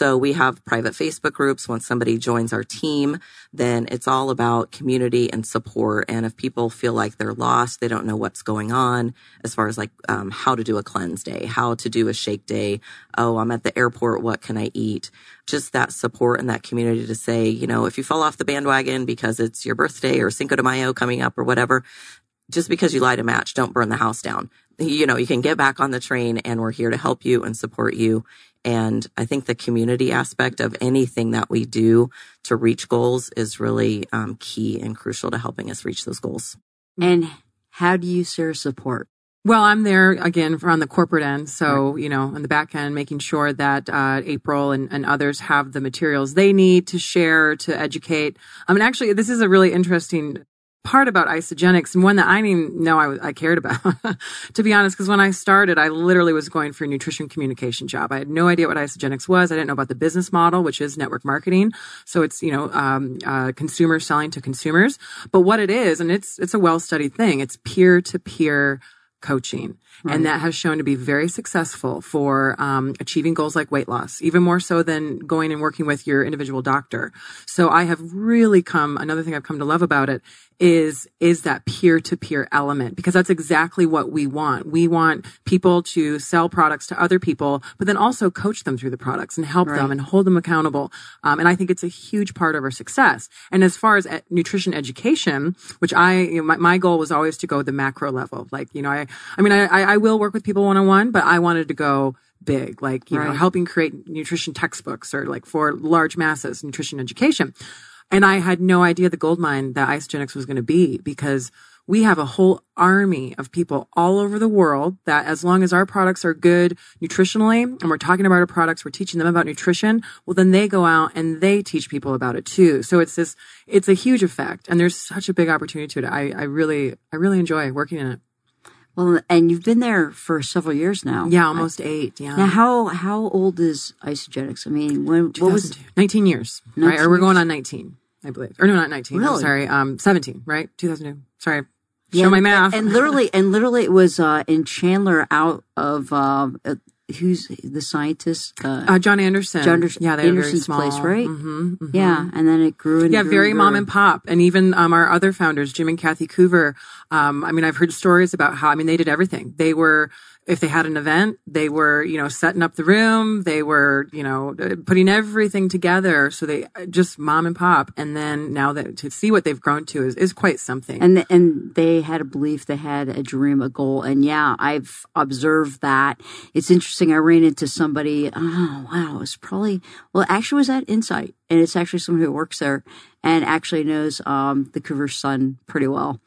So we have private Facebook groups. Once somebody joins our team, then it's all about community and support. And if people feel like they're lost, they don't know what's going on as far as like um, how to do a cleanse day, how to do a shake day. Oh, I'm at the airport. What can I eat? Just that support and that community to say, you know, if you fall off the bandwagon because it's your birthday or Cinco de Mayo coming up or whatever, just because you light a match, don't burn the house down. You know, you can get back on the train and we're here to help you and support you. And I think the community aspect of anything that we do to reach goals is really um, key and crucial to helping us reach those goals. And how do you share support? Well, I'm there again for on the corporate end. So, you know, on the back end, making sure that uh, April and, and others have the materials they need to share, to educate. I mean, actually, this is a really interesting part about Isagenix and one that I didn't even know I, I cared about, to be honest, because when I started, I literally was going for a nutrition communication job. I had no idea what Isagenix was. I didn't know about the business model, which is network marketing. So it's, you know, um, uh, consumers selling to consumers. But what it is, and it's, it's a well studied thing, it's peer to peer coaching. And that has shown to be very successful for um, achieving goals like weight loss, even more so than going and working with your individual doctor. So I have really come, another thing I've come to love about it is, is that peer to peer element because that's exactly what we want. We want people to sell products to other people, but then also coach them through the products and help them and hold them accountable. Um, and I think it's a huge part of our success. And as far as e- nutrition education, which I, you know, my, my goal was always to go the macro level. Like, you know, I, I mean, I, I I will work with people one on one, but I wanted to go big, like, you know, helping create nutrition textbooks or like for large masses, nutrition education. And I had no idea the gold mine that Isagenix was going to be because we have a whole army of people all over the world that as long as our products are good nutritionally and we're talking about our products, we're teaching them about nutrition, well, then they go out and they teach people about it too. So it's this, it's a huge effect and there's such a big opportunity to it. I, I really, I really enjoy working in it. Well, and you've been there for several years now. Yeah, almost eight. Yeah. Now, how how old is Isagenix? I mean, when what was 2002. 19 years, right? 19 Or we're going on 19, I believe. Or no, not 19. I'm sorry. Um, 17, right? 2002. Sorry. Yeah, Show my math. And literally, and literally, it was uh, in Chandler out of uh, who's the scientist? Uh, uh, John Anderson. John Anderson- yeah, they were very Anderson's small. place, right? hmm yeah, and then it grew and Yeah, grew very and mom and pop. And even um, our other founders, Jim and Kathy Coover, um, I mean, I've heard stories about how, I mean, they did everything. They were, if they had an event, they were, you know, setting up the room. They were, you know, uh, putting everything together. So they uh, just mom and pop. And then now that to see what they've grown to is, is quite something. and and they had a belief, they had a dream, a goal, and yeah, I've observed that. It's interesting. I ran into somebody. Oh wow, it was probably well, actually was at Insight, and it's actually someone who works there and actually knows um, the Coover's son pretty well.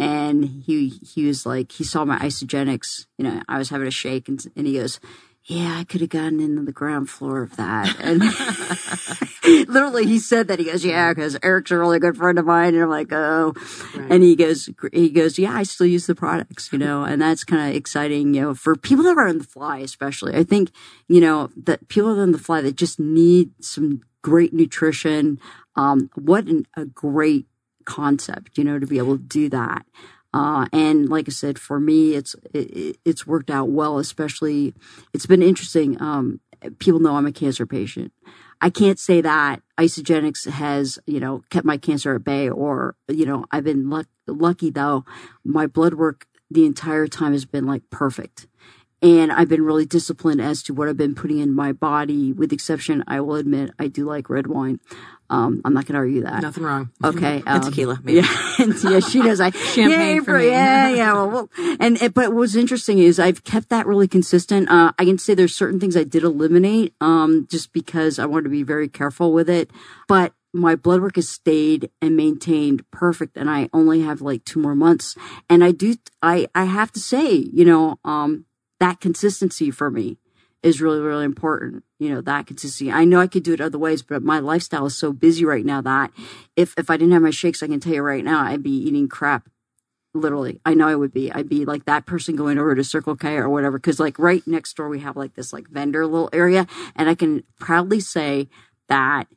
And he he was like, he saw my Isagenix. You know, I was having a shake, and and he goes. Yeah, I could have gotten into the ground floor of that. And literally, he said that. He goes, "Yeah, because Eric's a really good friend of mine." And I'm like, "Oh," and he goes, "He goes, yeah, I still use the products, you know." And that's kind of exciting, you know, for people that are on the fly, especially. I think, you know, that people that are on the fly that just need some great nutrition. Um, what an, a great concept, you know, to be able to do that. Uh, and like I said, for me, it's it, it's worked out well. Especially, it's been interesting. Um, people know I'm a cancer patient. I can't say that Isagenix has, you know, kept my cancer at bay, or you know, I've been luck- lucky though. My blood work the entire time has been like perfect, and I've been really disciplined as to what I've been putting in my body. With the exception, I will admit, I do like red wine. Um, I'm not going to argue that. Nothing wrong. Okay, And um, tequila, maybe. yeah, and yeah, she knows. I Champagne Yay for me. Yeah, yeah. Well, well, and it, but what's interesting is I've kept that really consistent. Uh, I can say there's certain things I did eliminate, um, just because I wanted to be very careful with it. But my blood work has stayed and maintained perfect, and I only have like two more months. And I do, I, I have to say, you know, um, that consistency for me is really, really important. You know, that consistency. I know I could do it other ways, but my lifestyle is so busy right now that if, if I didn't have my shakes, I can tell you right now, I'd be eating crap. Literally. I know I would be. I'd be like that person going over to Circle K or whatever. Cause like right next door, we have like this like vendor little area. And I can proudly say that,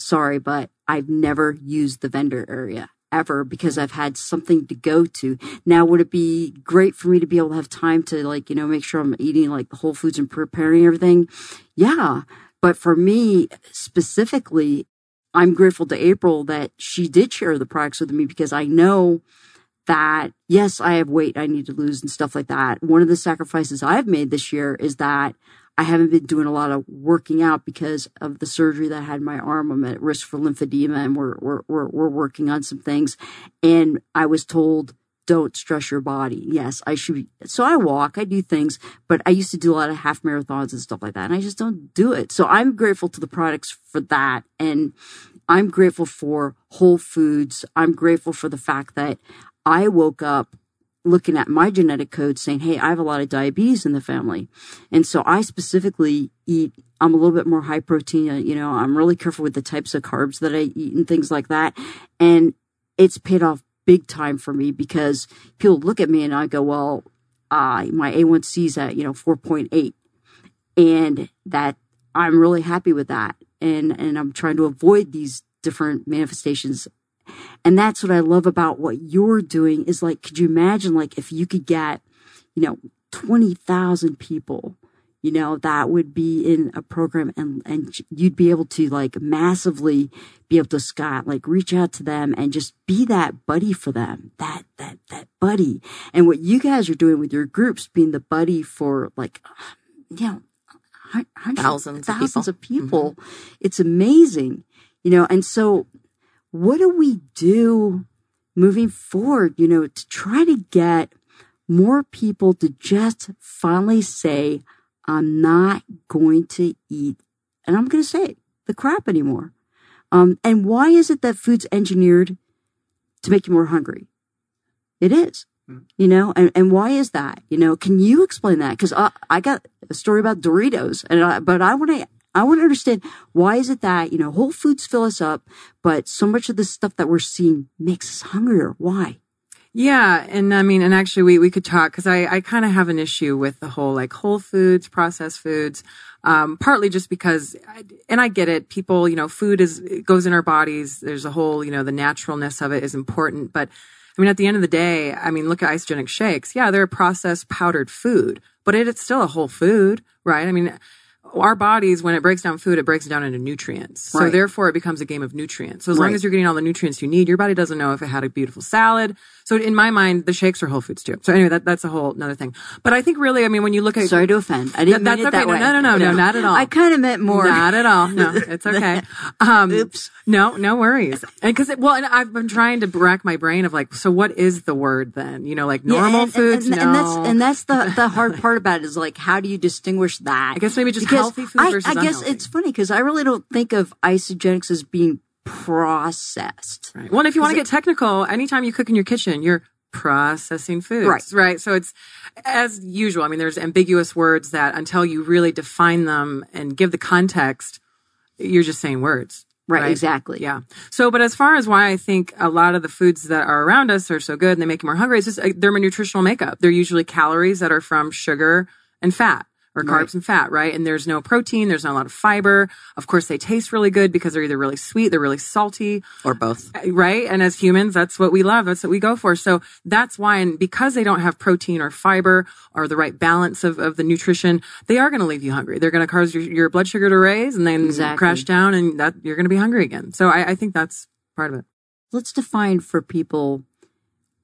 sorry, but I've never used the vendor area ever because mm-hmm. I've had something to go to. Now, would it be great for me to be able to have time to like, you know, make sure I'm eating like the whole foods and preparing everything? Yeah. But for me specifically, I'm grateful to April that she did share the products with me because I know that yes, I have weight I need to lose and stuff like that. One of the sacrifices I've made this year is that I haven't been doing a lot of working out because of the surgery that I had my arm. I'm at risk for lymphedema and we're, we're, we're, we're working on some things. And I was told, don't stress your body. Yes, I should be. So I walk, I do things, but I used to do a lot of half marathons and stuff like that. And I just don't do it. So I'm grateful to the products for that. And I'm grateful for Whole Foods. I'm grateful for the fact that I woke up looking at my genetic code saying, Hey, I have a lot of diabetes in the family. And so I specifically eat, I'm a little bit more high protein. uh, You know, I'm really careful with the types of carbs that I eat and things like that. And it's paid off big time for me because people look at me and I go, well, uh, my A1C is at, you know, 4.8 and that I'm really happy with that. And, and I'm trying to avoid these different manifestations and that's what I love about what you're doing is like, could you imagine like if you could get, you know, 20,000 people, you know, that would be in a program and, and you'd be able to like massively be able to Scott, like reach out to them and just be that buddy for them, that, that, that buddy. And what you guys are doing with your groups, being the buddy for like, you know, hun- hundreds, Thousands of thousands people. of people. Mm-hmm. It's amazing, you know, and so what do we do moving forward, you know, to try to get more people to just finally say, I'm not going to eat, and I'm going to say it, the crap anymore. Um, and why is it that food's engineered to make you more hungry? It is, you know, and, and why is that? You know, can you explain that? Cause I, I got a story about Doritos and I, but I want to, I want to understand why is it that, you know, whole foods fill us up, but so much of the stuff that we're seeing makes us hungrier. Why? Yeah, and I mean, and actually, we we could talk because I I kind of have an issue with the whole like whole foods, processed foods. Um, partly just because, I, and I get it. People, you know, food is goes in our bodies. There's a whole, you know, the naturalness of it is important. But I mean, at the end of the day, I mean, look at Isagenix shakes. Yeah, they're a processed powdered food, but it, it's still a whole food, right? I mean, our bodies, when it breaks down food, it breaks it down into nutrients. So Right. therefore, it becomes a game of nutrients. So as long as you're getting all the nutrients you need, your body doesn't know if it had a beautiful salad. So in my mind, the shakes are whole foods too. So anyway, that, that's a whole another thing. But I think really, I mean, when you look at Sorry to offend. I didn't That- mean it that way. No, no, no, no, not at all. I kind of meant more. Not at all. No, it's okay. Um, Oops. No, no worries. And because, well, and I've been trying to rack my brain of like, so what is the word then? You know, like Yeah, normal and, foods? and, no. and that's and that's the the hard part about it is like how do you distinguish that? I guess maybe just Because healthy food I, versus I guess unhealthy. it's funny because I really don't think of Isagenix as being processed. Right. Well, if you want to get technical, anytime you cook in your kitchen, you're processing foods. Right. Right. So it's as usual. I mean, there's ambiguous words that until you really define them and give the context, you're just saying words. Right, exactly. Yeah. So, but as far as why I think a lot of the foods that are around us are so good and they make you more hungry, it's just uh, they're my nutritional makeup. They're usually calories that are from sugar and fat or carbs Right. and fat, right? And there's no protein, there's not a lot of fiber. Of course, they taste really good because they're either really sweet, they're really salty, or both. Uh, right? And as humans, that's what we love. That's what we go for. So that's why, and because they don't have protein or fiber or the right balance of, of the nutrition, they are going to leave you hungry. They're going to cause your, your blood sugar to raise and then Exactly. crash down and that you're going to be hungry again. So I, I think that's part of it. Let's define for people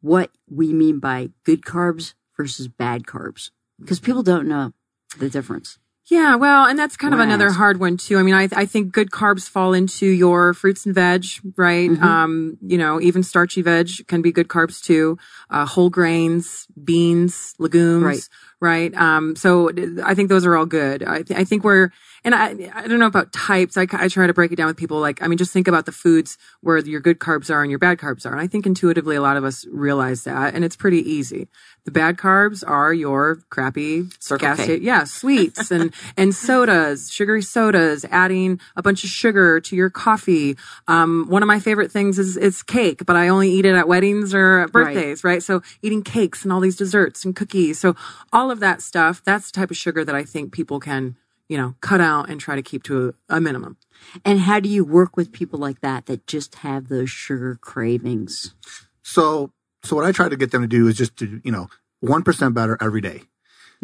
what we mean by good carbs versus bad carbs because people don't know the difference. Yeah, well, and that's kind of another hard one too. I mean, I I think good carbs fall into your fruits and veg, right? Mm-hmm. Um, you know, even starchy veg can be good carbs too. Uh, whole grains, beans, legumes, Right. Right? Um, so I think those are all good. I, th- I think we're, and I, I don't know about types. I, I try to break it down with people. Like, I mean, just think about the foods where your good carbs are and your bad carbs are. And I think intuitively a lot of us realize that, and it's pretty easy. The bad carbs are your crappy Circle gas K. yeah, sweets and and sodas, sugary sodas, adding a bunch of sugar to your coffee. Um, one of my favorite things is is cake, but I only eat it at weddings or birthdays, right? So eating cakes and all these desserts and cookies. So all of that stuff, that's the type of sugar that I think people can, you know, cut out and try to keep to a, a minimum. And how do you work with people like that that just have those sugar cravings? So, so what I try to get them to do is just to, you know, 1% better every day.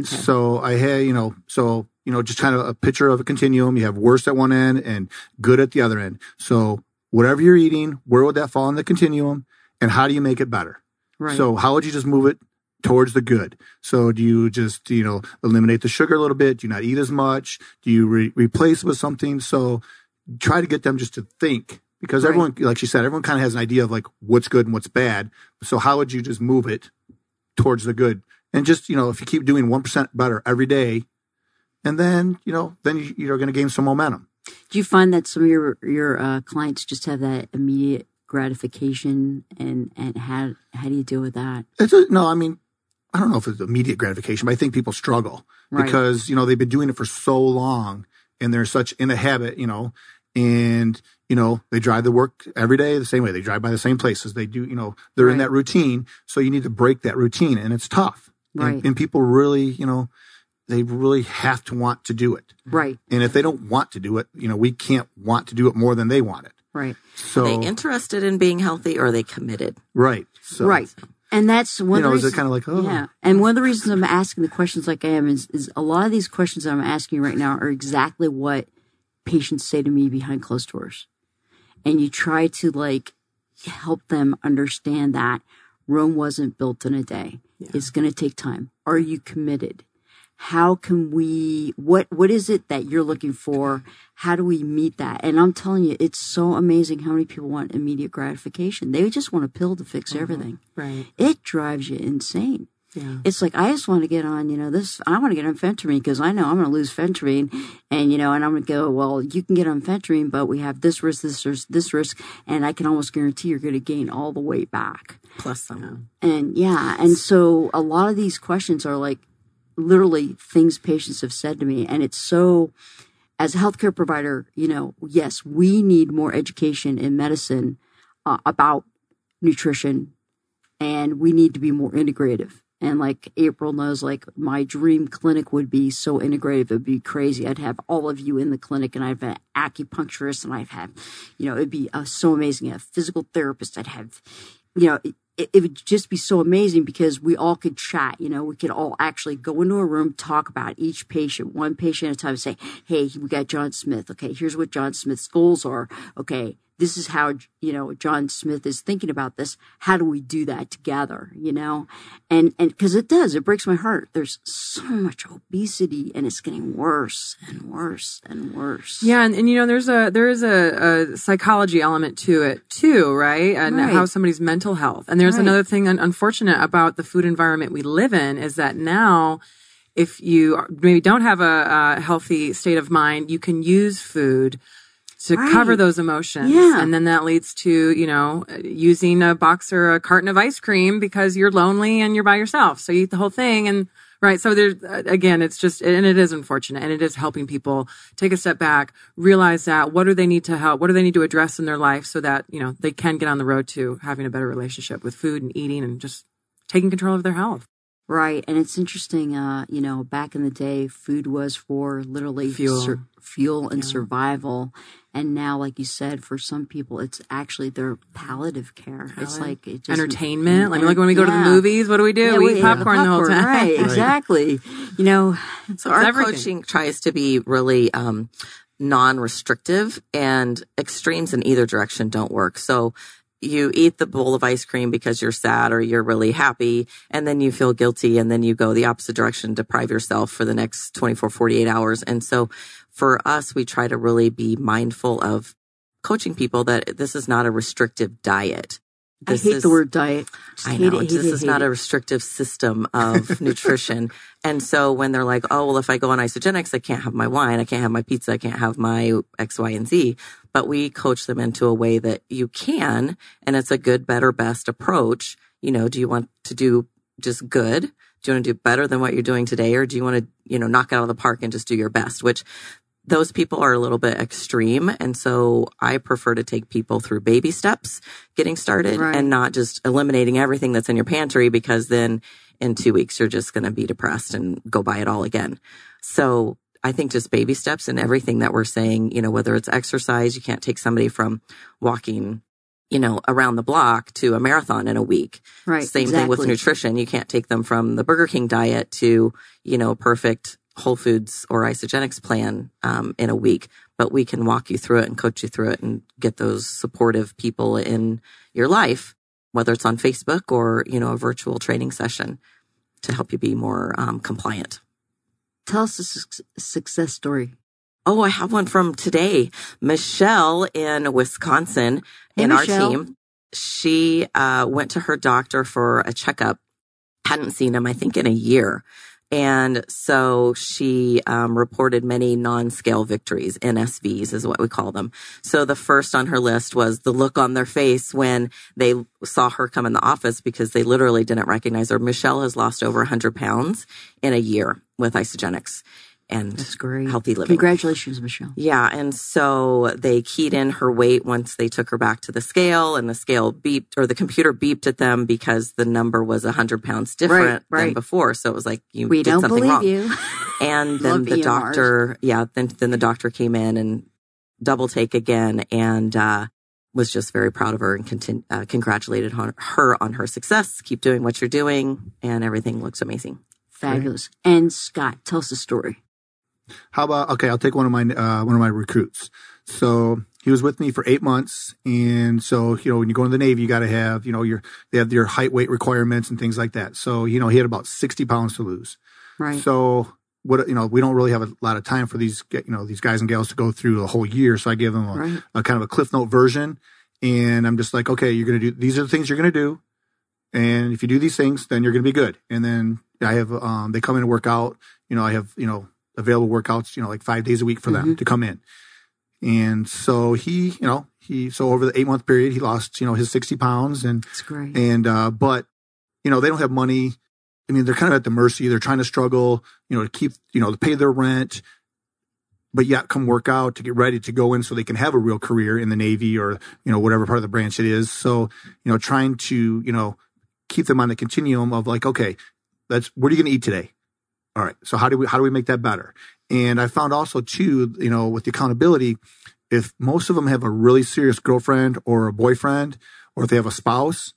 So I had, you know, so, you know, just kind of a picture of a continuum. You have worst at one end and good at the other end. So whatever you're eating, where would that fall in the continuum? And how do you make it better? Right. So how would you just move it towards the good? So do you just, you know, eliminate the sugar a little bit? Do you not eat as much? Do you re- replace it with something? So try to get them just to think because Right. everyone, like she said, everyone kind of has an idea of like what's good and what's bad. So how would you just move it towards the good? And just, you know, if you keep doing 1% better every day, and then, you know, then you- you're going to gain some momentum. Do you find that some of your your uh, clients just have that immediate gratification, and and how how do you deal with that? It's a, no, I mean, I don't know if it's immediate gratification, but I think people struggle Right. because, you know, they've been doing it for so long and they're such in a habit, you know, and, you know, they drive to work every day the same way. They drive by the same places. They do, you know, they're in that routine. So you need to break that routine and it's tough. And- Right. And, people really, you know, they really have to want to do it. Right, And if they don't want to do it, you know, we can't want to do it more than they want it. right, So, Are they interested in being healthy or are they committed? right. So, right. And that's one You know, of is the it kind of like, oh, Yeah. And one of the reasons I'm asking the questions like I am is, is a lot of these questions I'm asking right now are exactly what patients say to me behind closed doors. And you try to like help them understand that Rome wasn't built in a day. It's going to take time. Are you committed? How can we, what, what is it that you're looking for? How do we meet that? And I'm telling you, it's so amazing how many people want immediate gratification. They just want a pill to fix uh-huh. everything Right. it drives you insane. Yeah. It's like I just want to get on, you know, this. I want to get on phentermine because I know I'm going to lose phentermine, and you know, and I'm going to go. Well, you can get on phentermine, but we have this risk, this risk, this risk, and I can almost guarantee you're going to gain all the weight back. Plus some. And yeah, and so a lot of these questions are like literally things patients have said to me, and it's so. As a healthcare provider, you know, yes, we need more education in medicine uh, about nutrition, and we need to be more integrative. And like April knows, like my dream clinic would be so integrative, it'd be crazy. I'd have all of you in the clinic, and I'd have an acupuncturist, and I'd have, you know, it'd be uh, so amazing. A physical therapist, I'd have, you know, it, it would just be so amazing because we all could chat. You know, we could all actually go into a room, talk about each patient, one patient at a time, say, "Hey, we got John Smith. Okay, here's what John Smith's goals are. Okay, this is how you know John Smith is thinking about this. How do we do that together? You know, and and because it does, it breaks my heart. There's so much obesity, and it's getting worse and worse and worse. Yeah, and, and you know, there's a there is a, a psychology element to it too, right? And Right. how somebody's mental health. And there's Right. another thing unfortunate about the food environment we live in is that now, if you maybe don't have a, a healthy state of mind, you can use food to Right. cover those emotions. Yeah. And then that leads to, you know, using a box or a carton of ice cream because you're lonely and you're by yourself. So you eat the whole thing and right. So there's, uh, again, it's just, and it is unfortunate and it is helping people take a step back, realize that what do they need to help? What do they need to address in their life so that, you know, they can get on the road to having a better relationship with food and eating and just taking control of their health. Right. And it's interesting, uh, you know, back in the day, food was for literally Fuel. Fuel and survival. And now, like you said, for some people, it's actually their palliative care. It's like it just, Entertainment. Like, like when we go to the movies, what do we do? Yeah, we eat yeah, popcorn, the whole time. Right, exactly. You know, So our everything. coaching tries to be really um, non-restrictive, and extremes in either direction don't work. So you eat the bowl of ice cream because you're sad or you're really happy, and then you feel guilty, and then you go the opposite direction, deprive yourself for the next 24, 48 hours. And so for us, we try to really be mindful of coaching people that this is not a restrictive diet. This I hate is- the word diet. Just I hate know it, this it, is not it. a restrictive system of nutrition. And so when they're like, oh, well, if I go on Isagenix, I can't have my wine, I can't have my pizza, I can't have my X, Y, and Z. But we coach them into a way that you can, and it's a good, better, best approach. You know, do you want to do just good? Do you want to do better than what you're doing today? Or do you want to, you know, knock it out of the park and just do your best? Which those people are a little bit extreme. And so I prefer to take people through baby steps getting started Right. and not just eliminating everything that's in your pantry because then in two weeks you're just going to be depressed and go buy it all again. So I think just baby steps and everything that we're saying, you know, whether it's exercise, you can't take somebody from walking, you know, around the block to a marathon in a week. Right. Same thing with nutrition. You can't take them from the Burger King diet to, you know, perfect Whole Foods or Isagenix plan um, in a week, but we can walk you through it and coach you through it and get those supportive people in your life, whether it's on Facebook or, you know, a virtual training session to help you be more um, compliant. Tell us a suc- success story. Oh, I have one from today. Michelle in Wisconsin Hey, in Michelle. our team. She uh, went to her doctor for a checkup. Hadn't seen him, I think, in a year. And so she um, reported many non-scale victories, NSVs is what we call them. So the first on her list was the look on their face when they saw her come in the office because they literally didn't recognize her. Michelle has lost over 100 pounds in a year with Isagenix and That's great. healthy living. Congratulations, Michelle. Yeah. And so they keyed in her weight once they took her back to the scale and the scale beeped or the computer beeped at them because the number was 100 pounds different right. than before. So it was like, you We did don't something believe wrong. you. And then the EMRs. doctor, yeah, then, then the doctor came in and double take again and, uh, was just very proud of her and uh, congratulated her, her on her success. Keep doing what you're doing and everything looks amazing. Fabulous. And Scott, tell us a story. How about okay? I'll take one of my uh, one of my recruits. So he was with me for eight months, and so you know when you go in the Navy, you got to have you know your they have your height weight requirements and things like that. So you know he had about sixty pounds to lose. Right. So what you know we don't really have a lot of time for these you know these guys and gals to go through a whole year. So I give them a, Right. a kind of a cliff note version, and I'm just like, okay, you're gonna do these are the things you're gonna do. And if you do these things, then you're going to be good. And then I have, um, they come in and work out. You know, I have, you know, available workouts, you know, like five days a week for them to come in. And so he, you know, he, so over the eight month period, he lost, you know, his 60 pounds and, That's great. and, uh, but, you know, they don't have money. I mean, they're kind of at the mercy. They're trying to struggle, you know, to keep, you know, to pay their rent, but yet come work out to get ready to go in so they can have a real career in the Navy or, you know, whatever part of the branch it is. So, you know, trying to, you know, keep them on the continuum of like, okay, that's, what are you going to eat today? All right. So how do we, how do we make that better? And I found also too, you know, with the accountability, if most of them have a really serious girlfriend or a boyfriend, or if they have a spouse,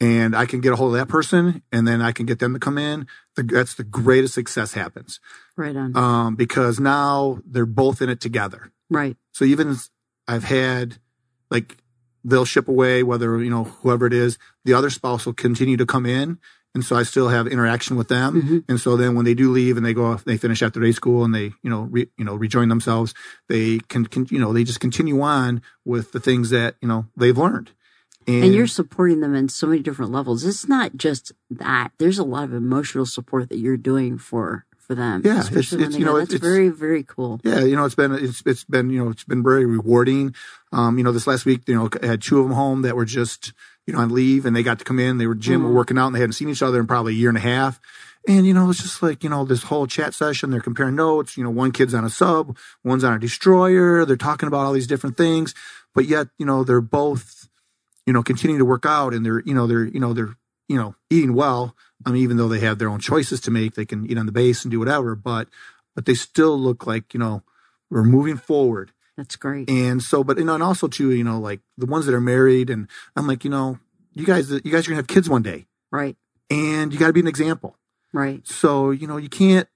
and I can get a hold of that person, and then I can get them to come in, the, that's the greatest success happens. right on. Um, because now they're both in it together. right. So even I've had like they'll ship away, whether you know whoever it is, the other spouse will continue to come in, and so I still have interaction with them. Mhm. And so then when they do leave and they go off, they finish after day school and they you know re, you know rejoin themselves, they can, can you know they just continue on with the things that you know they've learned. And you're supporting them in so many different levels. It's not just that. There's a lot of emotional support that you're doing for for them. Yeah, it's- it's, you know, that's it's- very very cool. Yeah, you know, it's been it's it's been you know it's been very rewarding. Um, you know, this last week, you know, I had two of them home that were just you know on leave, and they got to come in. They were gym, were Mhm. working out, and they hadn't seen each other in probably a year and a half. And you know, it's just like you know this whole chat session. They're comparing notes. You know, one kid's on a sub, one's on a destroyer. They're talking about all these different things, but yet you know they're both you know continuing to work out, and they're you know they're you know they're you know eating well. I mean, even though they have their own choices to make, they can eat on the base and do whatever, but but they still look like you know we're moving forward. That's great. And so, but you know, and also too, you know, like the ones that are married, and I'm like, you know, you guys, you guys are gonna have kids one day, right. and you got to be an example. Right. So you know, you can't,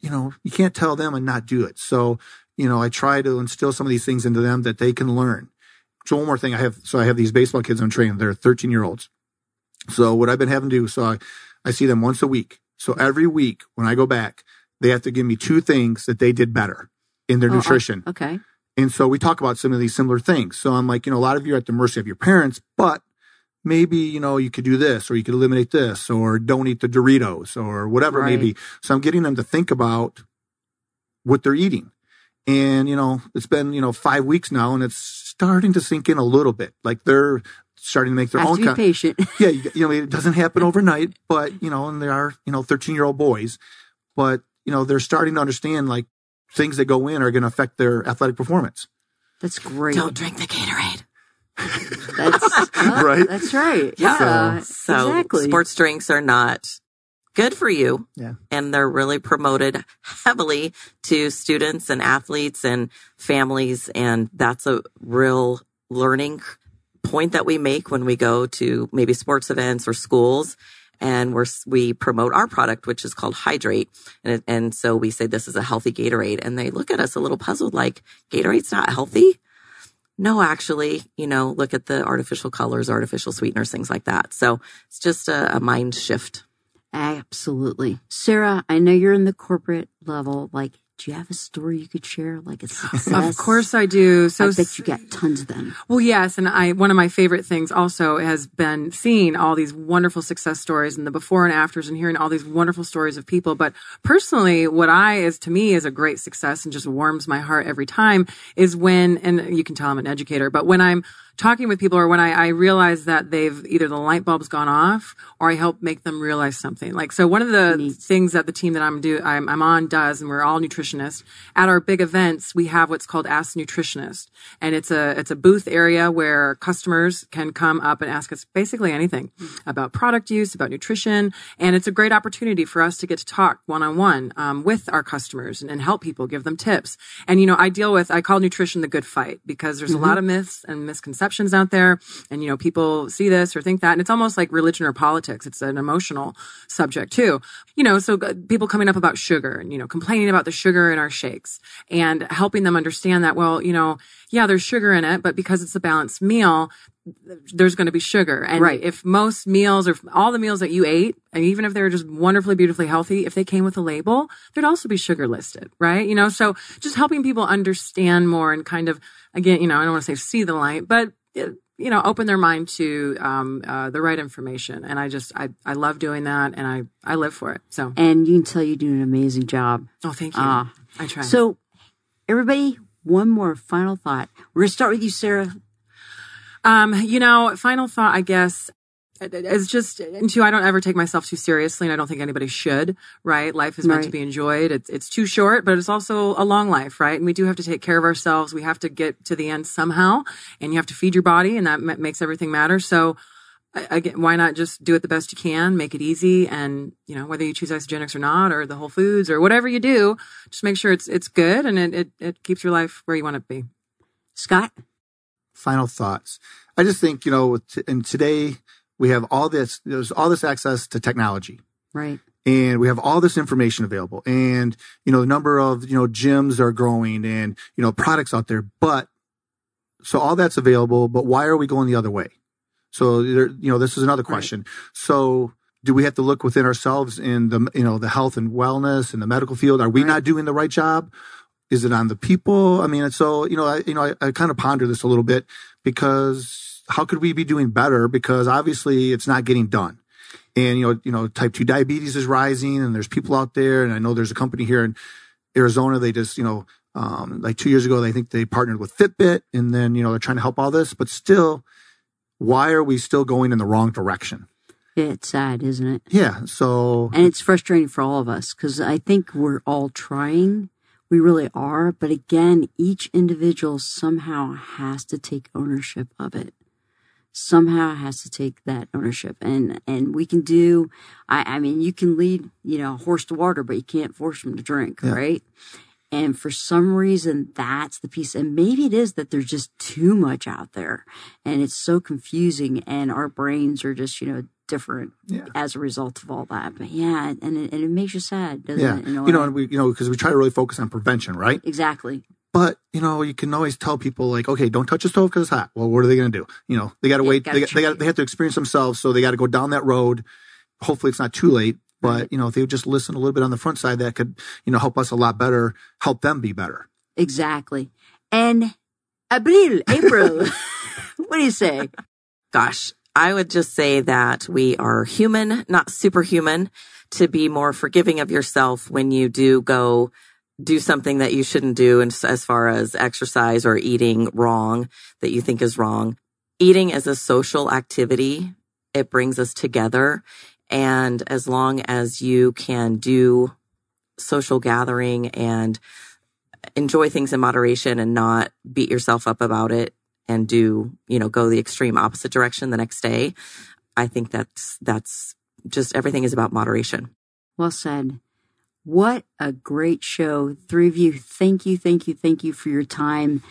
you know, you can't tell them and not do it. So you know, I try to instill some of these things into them that they can learn. So one more thing, I have so I have these baseball kids I'm training. They're 13 year olds. So what I've been having to do, so I, I see them once a week. So every week when I go back, they have to give me two things that they did better in their Oh, oh, nutrition. Okay. And so we talk about some of these similar things. So I'm like, you know, a lot of you are at the mercy of your parents, but maybe, you know, you could do this or you could eliminate this or don't eat the Doritos or whatever it may Right. be. So I'm getting them to think about what they're eating. And, you know, it's been, you know, five weeks now and it's starting to sink in a little bit. Like they're starting to make their Have own to be kind patient. yeah, you, you know, it doesn't happen overnight, but you know, and they are, you know, 13 year old boys, but you know, they're starting to understand like things that go in are going to affect their athletic performance. That's great. Don't drink the Gatorade. That's well, Right? That's right. Yeah. So exactly. sports drinks are not good for you. Yeah. And they're really promoted heavily to students and athletes and families. And that's a real learning point that we make when we go to maybe sports events or schools. And we're, we promote our product, which is called Hydrate. And, and so we say this is a healthy Gatorade. And they look at us a little puzzled, like, Gatorade's not healthy? No, actually, you know, look at the artificial colors, artificial sweeteners, things like that. So it's just a, a mind shift. Absolutely. Sarah, I know you're in the corporate level. Like, do you have a story you could share? Like a success? Of course I do. So I bet you got tons of them. Well, yes, and I one of my favorite things also has been seeing all these wonderful success stories and the before and afters and hearing all these wonderful stories of people. But personally, what I is to me is a great success and just warms my heart every time is when and you can tell I'm an educator, but when I'm talking with people or when I, I realize that they've either the light bulb's gone off or I help make them realize something. Like so one of the Neat. things that the team that I'm do I'm, I'm on does, and we're all nutritionists. At our big events, we have what's called Ask Nutritionist, and it's a it's a booth area where customers can come up and ask us basically anything mm. about product use, about nutrition, and it's a great opportunity for us to get to talk one on one with our customers and, and help people, give them tips. And you know, I deal with I call nutrition the good fight because there's a mm-hmm. lot of myths and misconceptions out there, and you know, people see this or think that, and it's almost like religion or politics. It's an emotional subject too. You know, so uh, people coming up about sugar and you know complaining about the sugar in our shakes and helping them understand that well, you know, yeah, there's sugar in it, but because it's a balanced meal, there's going to be sugar. And Right. if most meals or all the meals that you ate, and even if they're just wonderfully, beautifully healthy, if they came with a label, there'd also be sugar listed, right? You know, so just helping people understand more and kind of, again, you know, I don't want to say see the light, but uh, you know, open their mind to um, uh, the right information. And I just, I, I love doing that, and I, I live for it. So, And you can tell you do an amazing job. oh, thank you. Ah. I try. So, everybody, one more final thought. We're going to start with you, Sarah. Um, you know, final thought, I guess, is just, and two, I don't ever take myself too seriously, and I don't think anybody should, right? Life is meant to be enjoyed. It's, it's too short, but it's also a long life, right? And we do have to take care of ourselves. We have to get to the end somehow, and you have to feed your body, and that ma- makes everything matter. So, I- again, why not just do it the best you can, make it easy, and you know whether you choose Isagenix or not, or the Whole Foods, or whatever you do, just make sure it's it's good and it it, it keeps your life where you want it to be. Scott? Final thoughts. I just think, you know, and today we have all this, there's all this access to technology Right. and we have all this information available and, you know, the number of, you know, gyms are growing and, you know, products out there, but so all that's available, but why are we going the other way? So there, you know, this is another question. So do we have to look within ourselves in the, you know, the health and wellness and the medical field? Are we Right. not doing the right job? Is it on the people? I mean, so, you know, I, you know, I, I kind of ponder this a little bit because how could we be doing better? Because obviously it's not getting done. And, you know, you know, type two diabetes is rising and there's people out there. And I know there's a company here in Arizona. They just, you know, um, like two years ago, they think they partnered with Fitbit and then, you know, they're trying to help all this, but still, why are we still going in the wrong direction? It's sad, isn't it? Yeah. So And it's frustrating for all of us because I think we're all trying. We really are. But again, each individual somehow has to take ownership of it. Somehow has to take that ownership. And, and we can do, I, I mean, you can lead, you know, a horse to water, but you can't force them to drink, Yeah. right? And for some reason, that's the piece. And maybe it is that there's just too much out there and it's so confusing and our brains are just, you know, different Yeah. as a result of all that. But yeah, and it, and it makes you sad, doesn't yeah, it? in a you know, and we, you know, because we try to really focus on prevention, right? exactly. But you know, you can always tell people like, okay, don't touch the stove because it's hot. Well, what are they going to do? You know, they got to wait. gotta They, they got they have to experience themselves, so they got to go down that road. Hopefully, it's not too late. But you know, if they would just listen a little bit on the front side, that could you know help us a lot better, help them be better. Exactly. And April, April, what do you say? Gosh, I would just say that we are human, not superhuman, to be more forgiving of yourself when you do go do something that you shouldn't do and as far as exercise or eating wrong that you think is wrong. Eating is a social activity. It brings us together. And as long as you can do social gathering and enjoy things in moderation and not beat yourself up about it and do, you know, go the extreme opposite direction the next day. I think that's, that's just everything is about moderation. Well said. What a great show. Three of you, thank you, thank you, thank you for your time.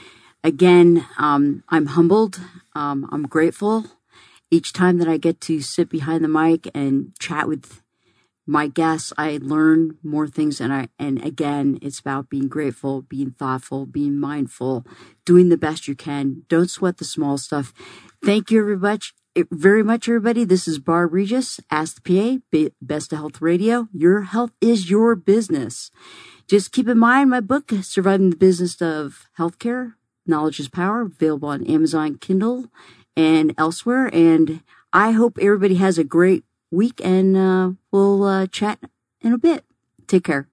Again, um, I'm humbled. Um, I'm grateful. Each time that I get to sit behind the mic and chat with my guests, I learn more things. And I, and again, it's about being grateful, being thoughtful, being mindful, doing the best you can. Don't sweat the small stuff. Thank you very much. Very much, everybody. This is Barb Regis, Ask the PA, Best of Health Radio. Your health is your business. Just keep in mind my book, Surviving the Business of Healthcare, Knowledge is Power, available on Amazon Kindle and elsewhere. And I hope everybody has a great week and uh, we'll uh, chat in a bit. Take care.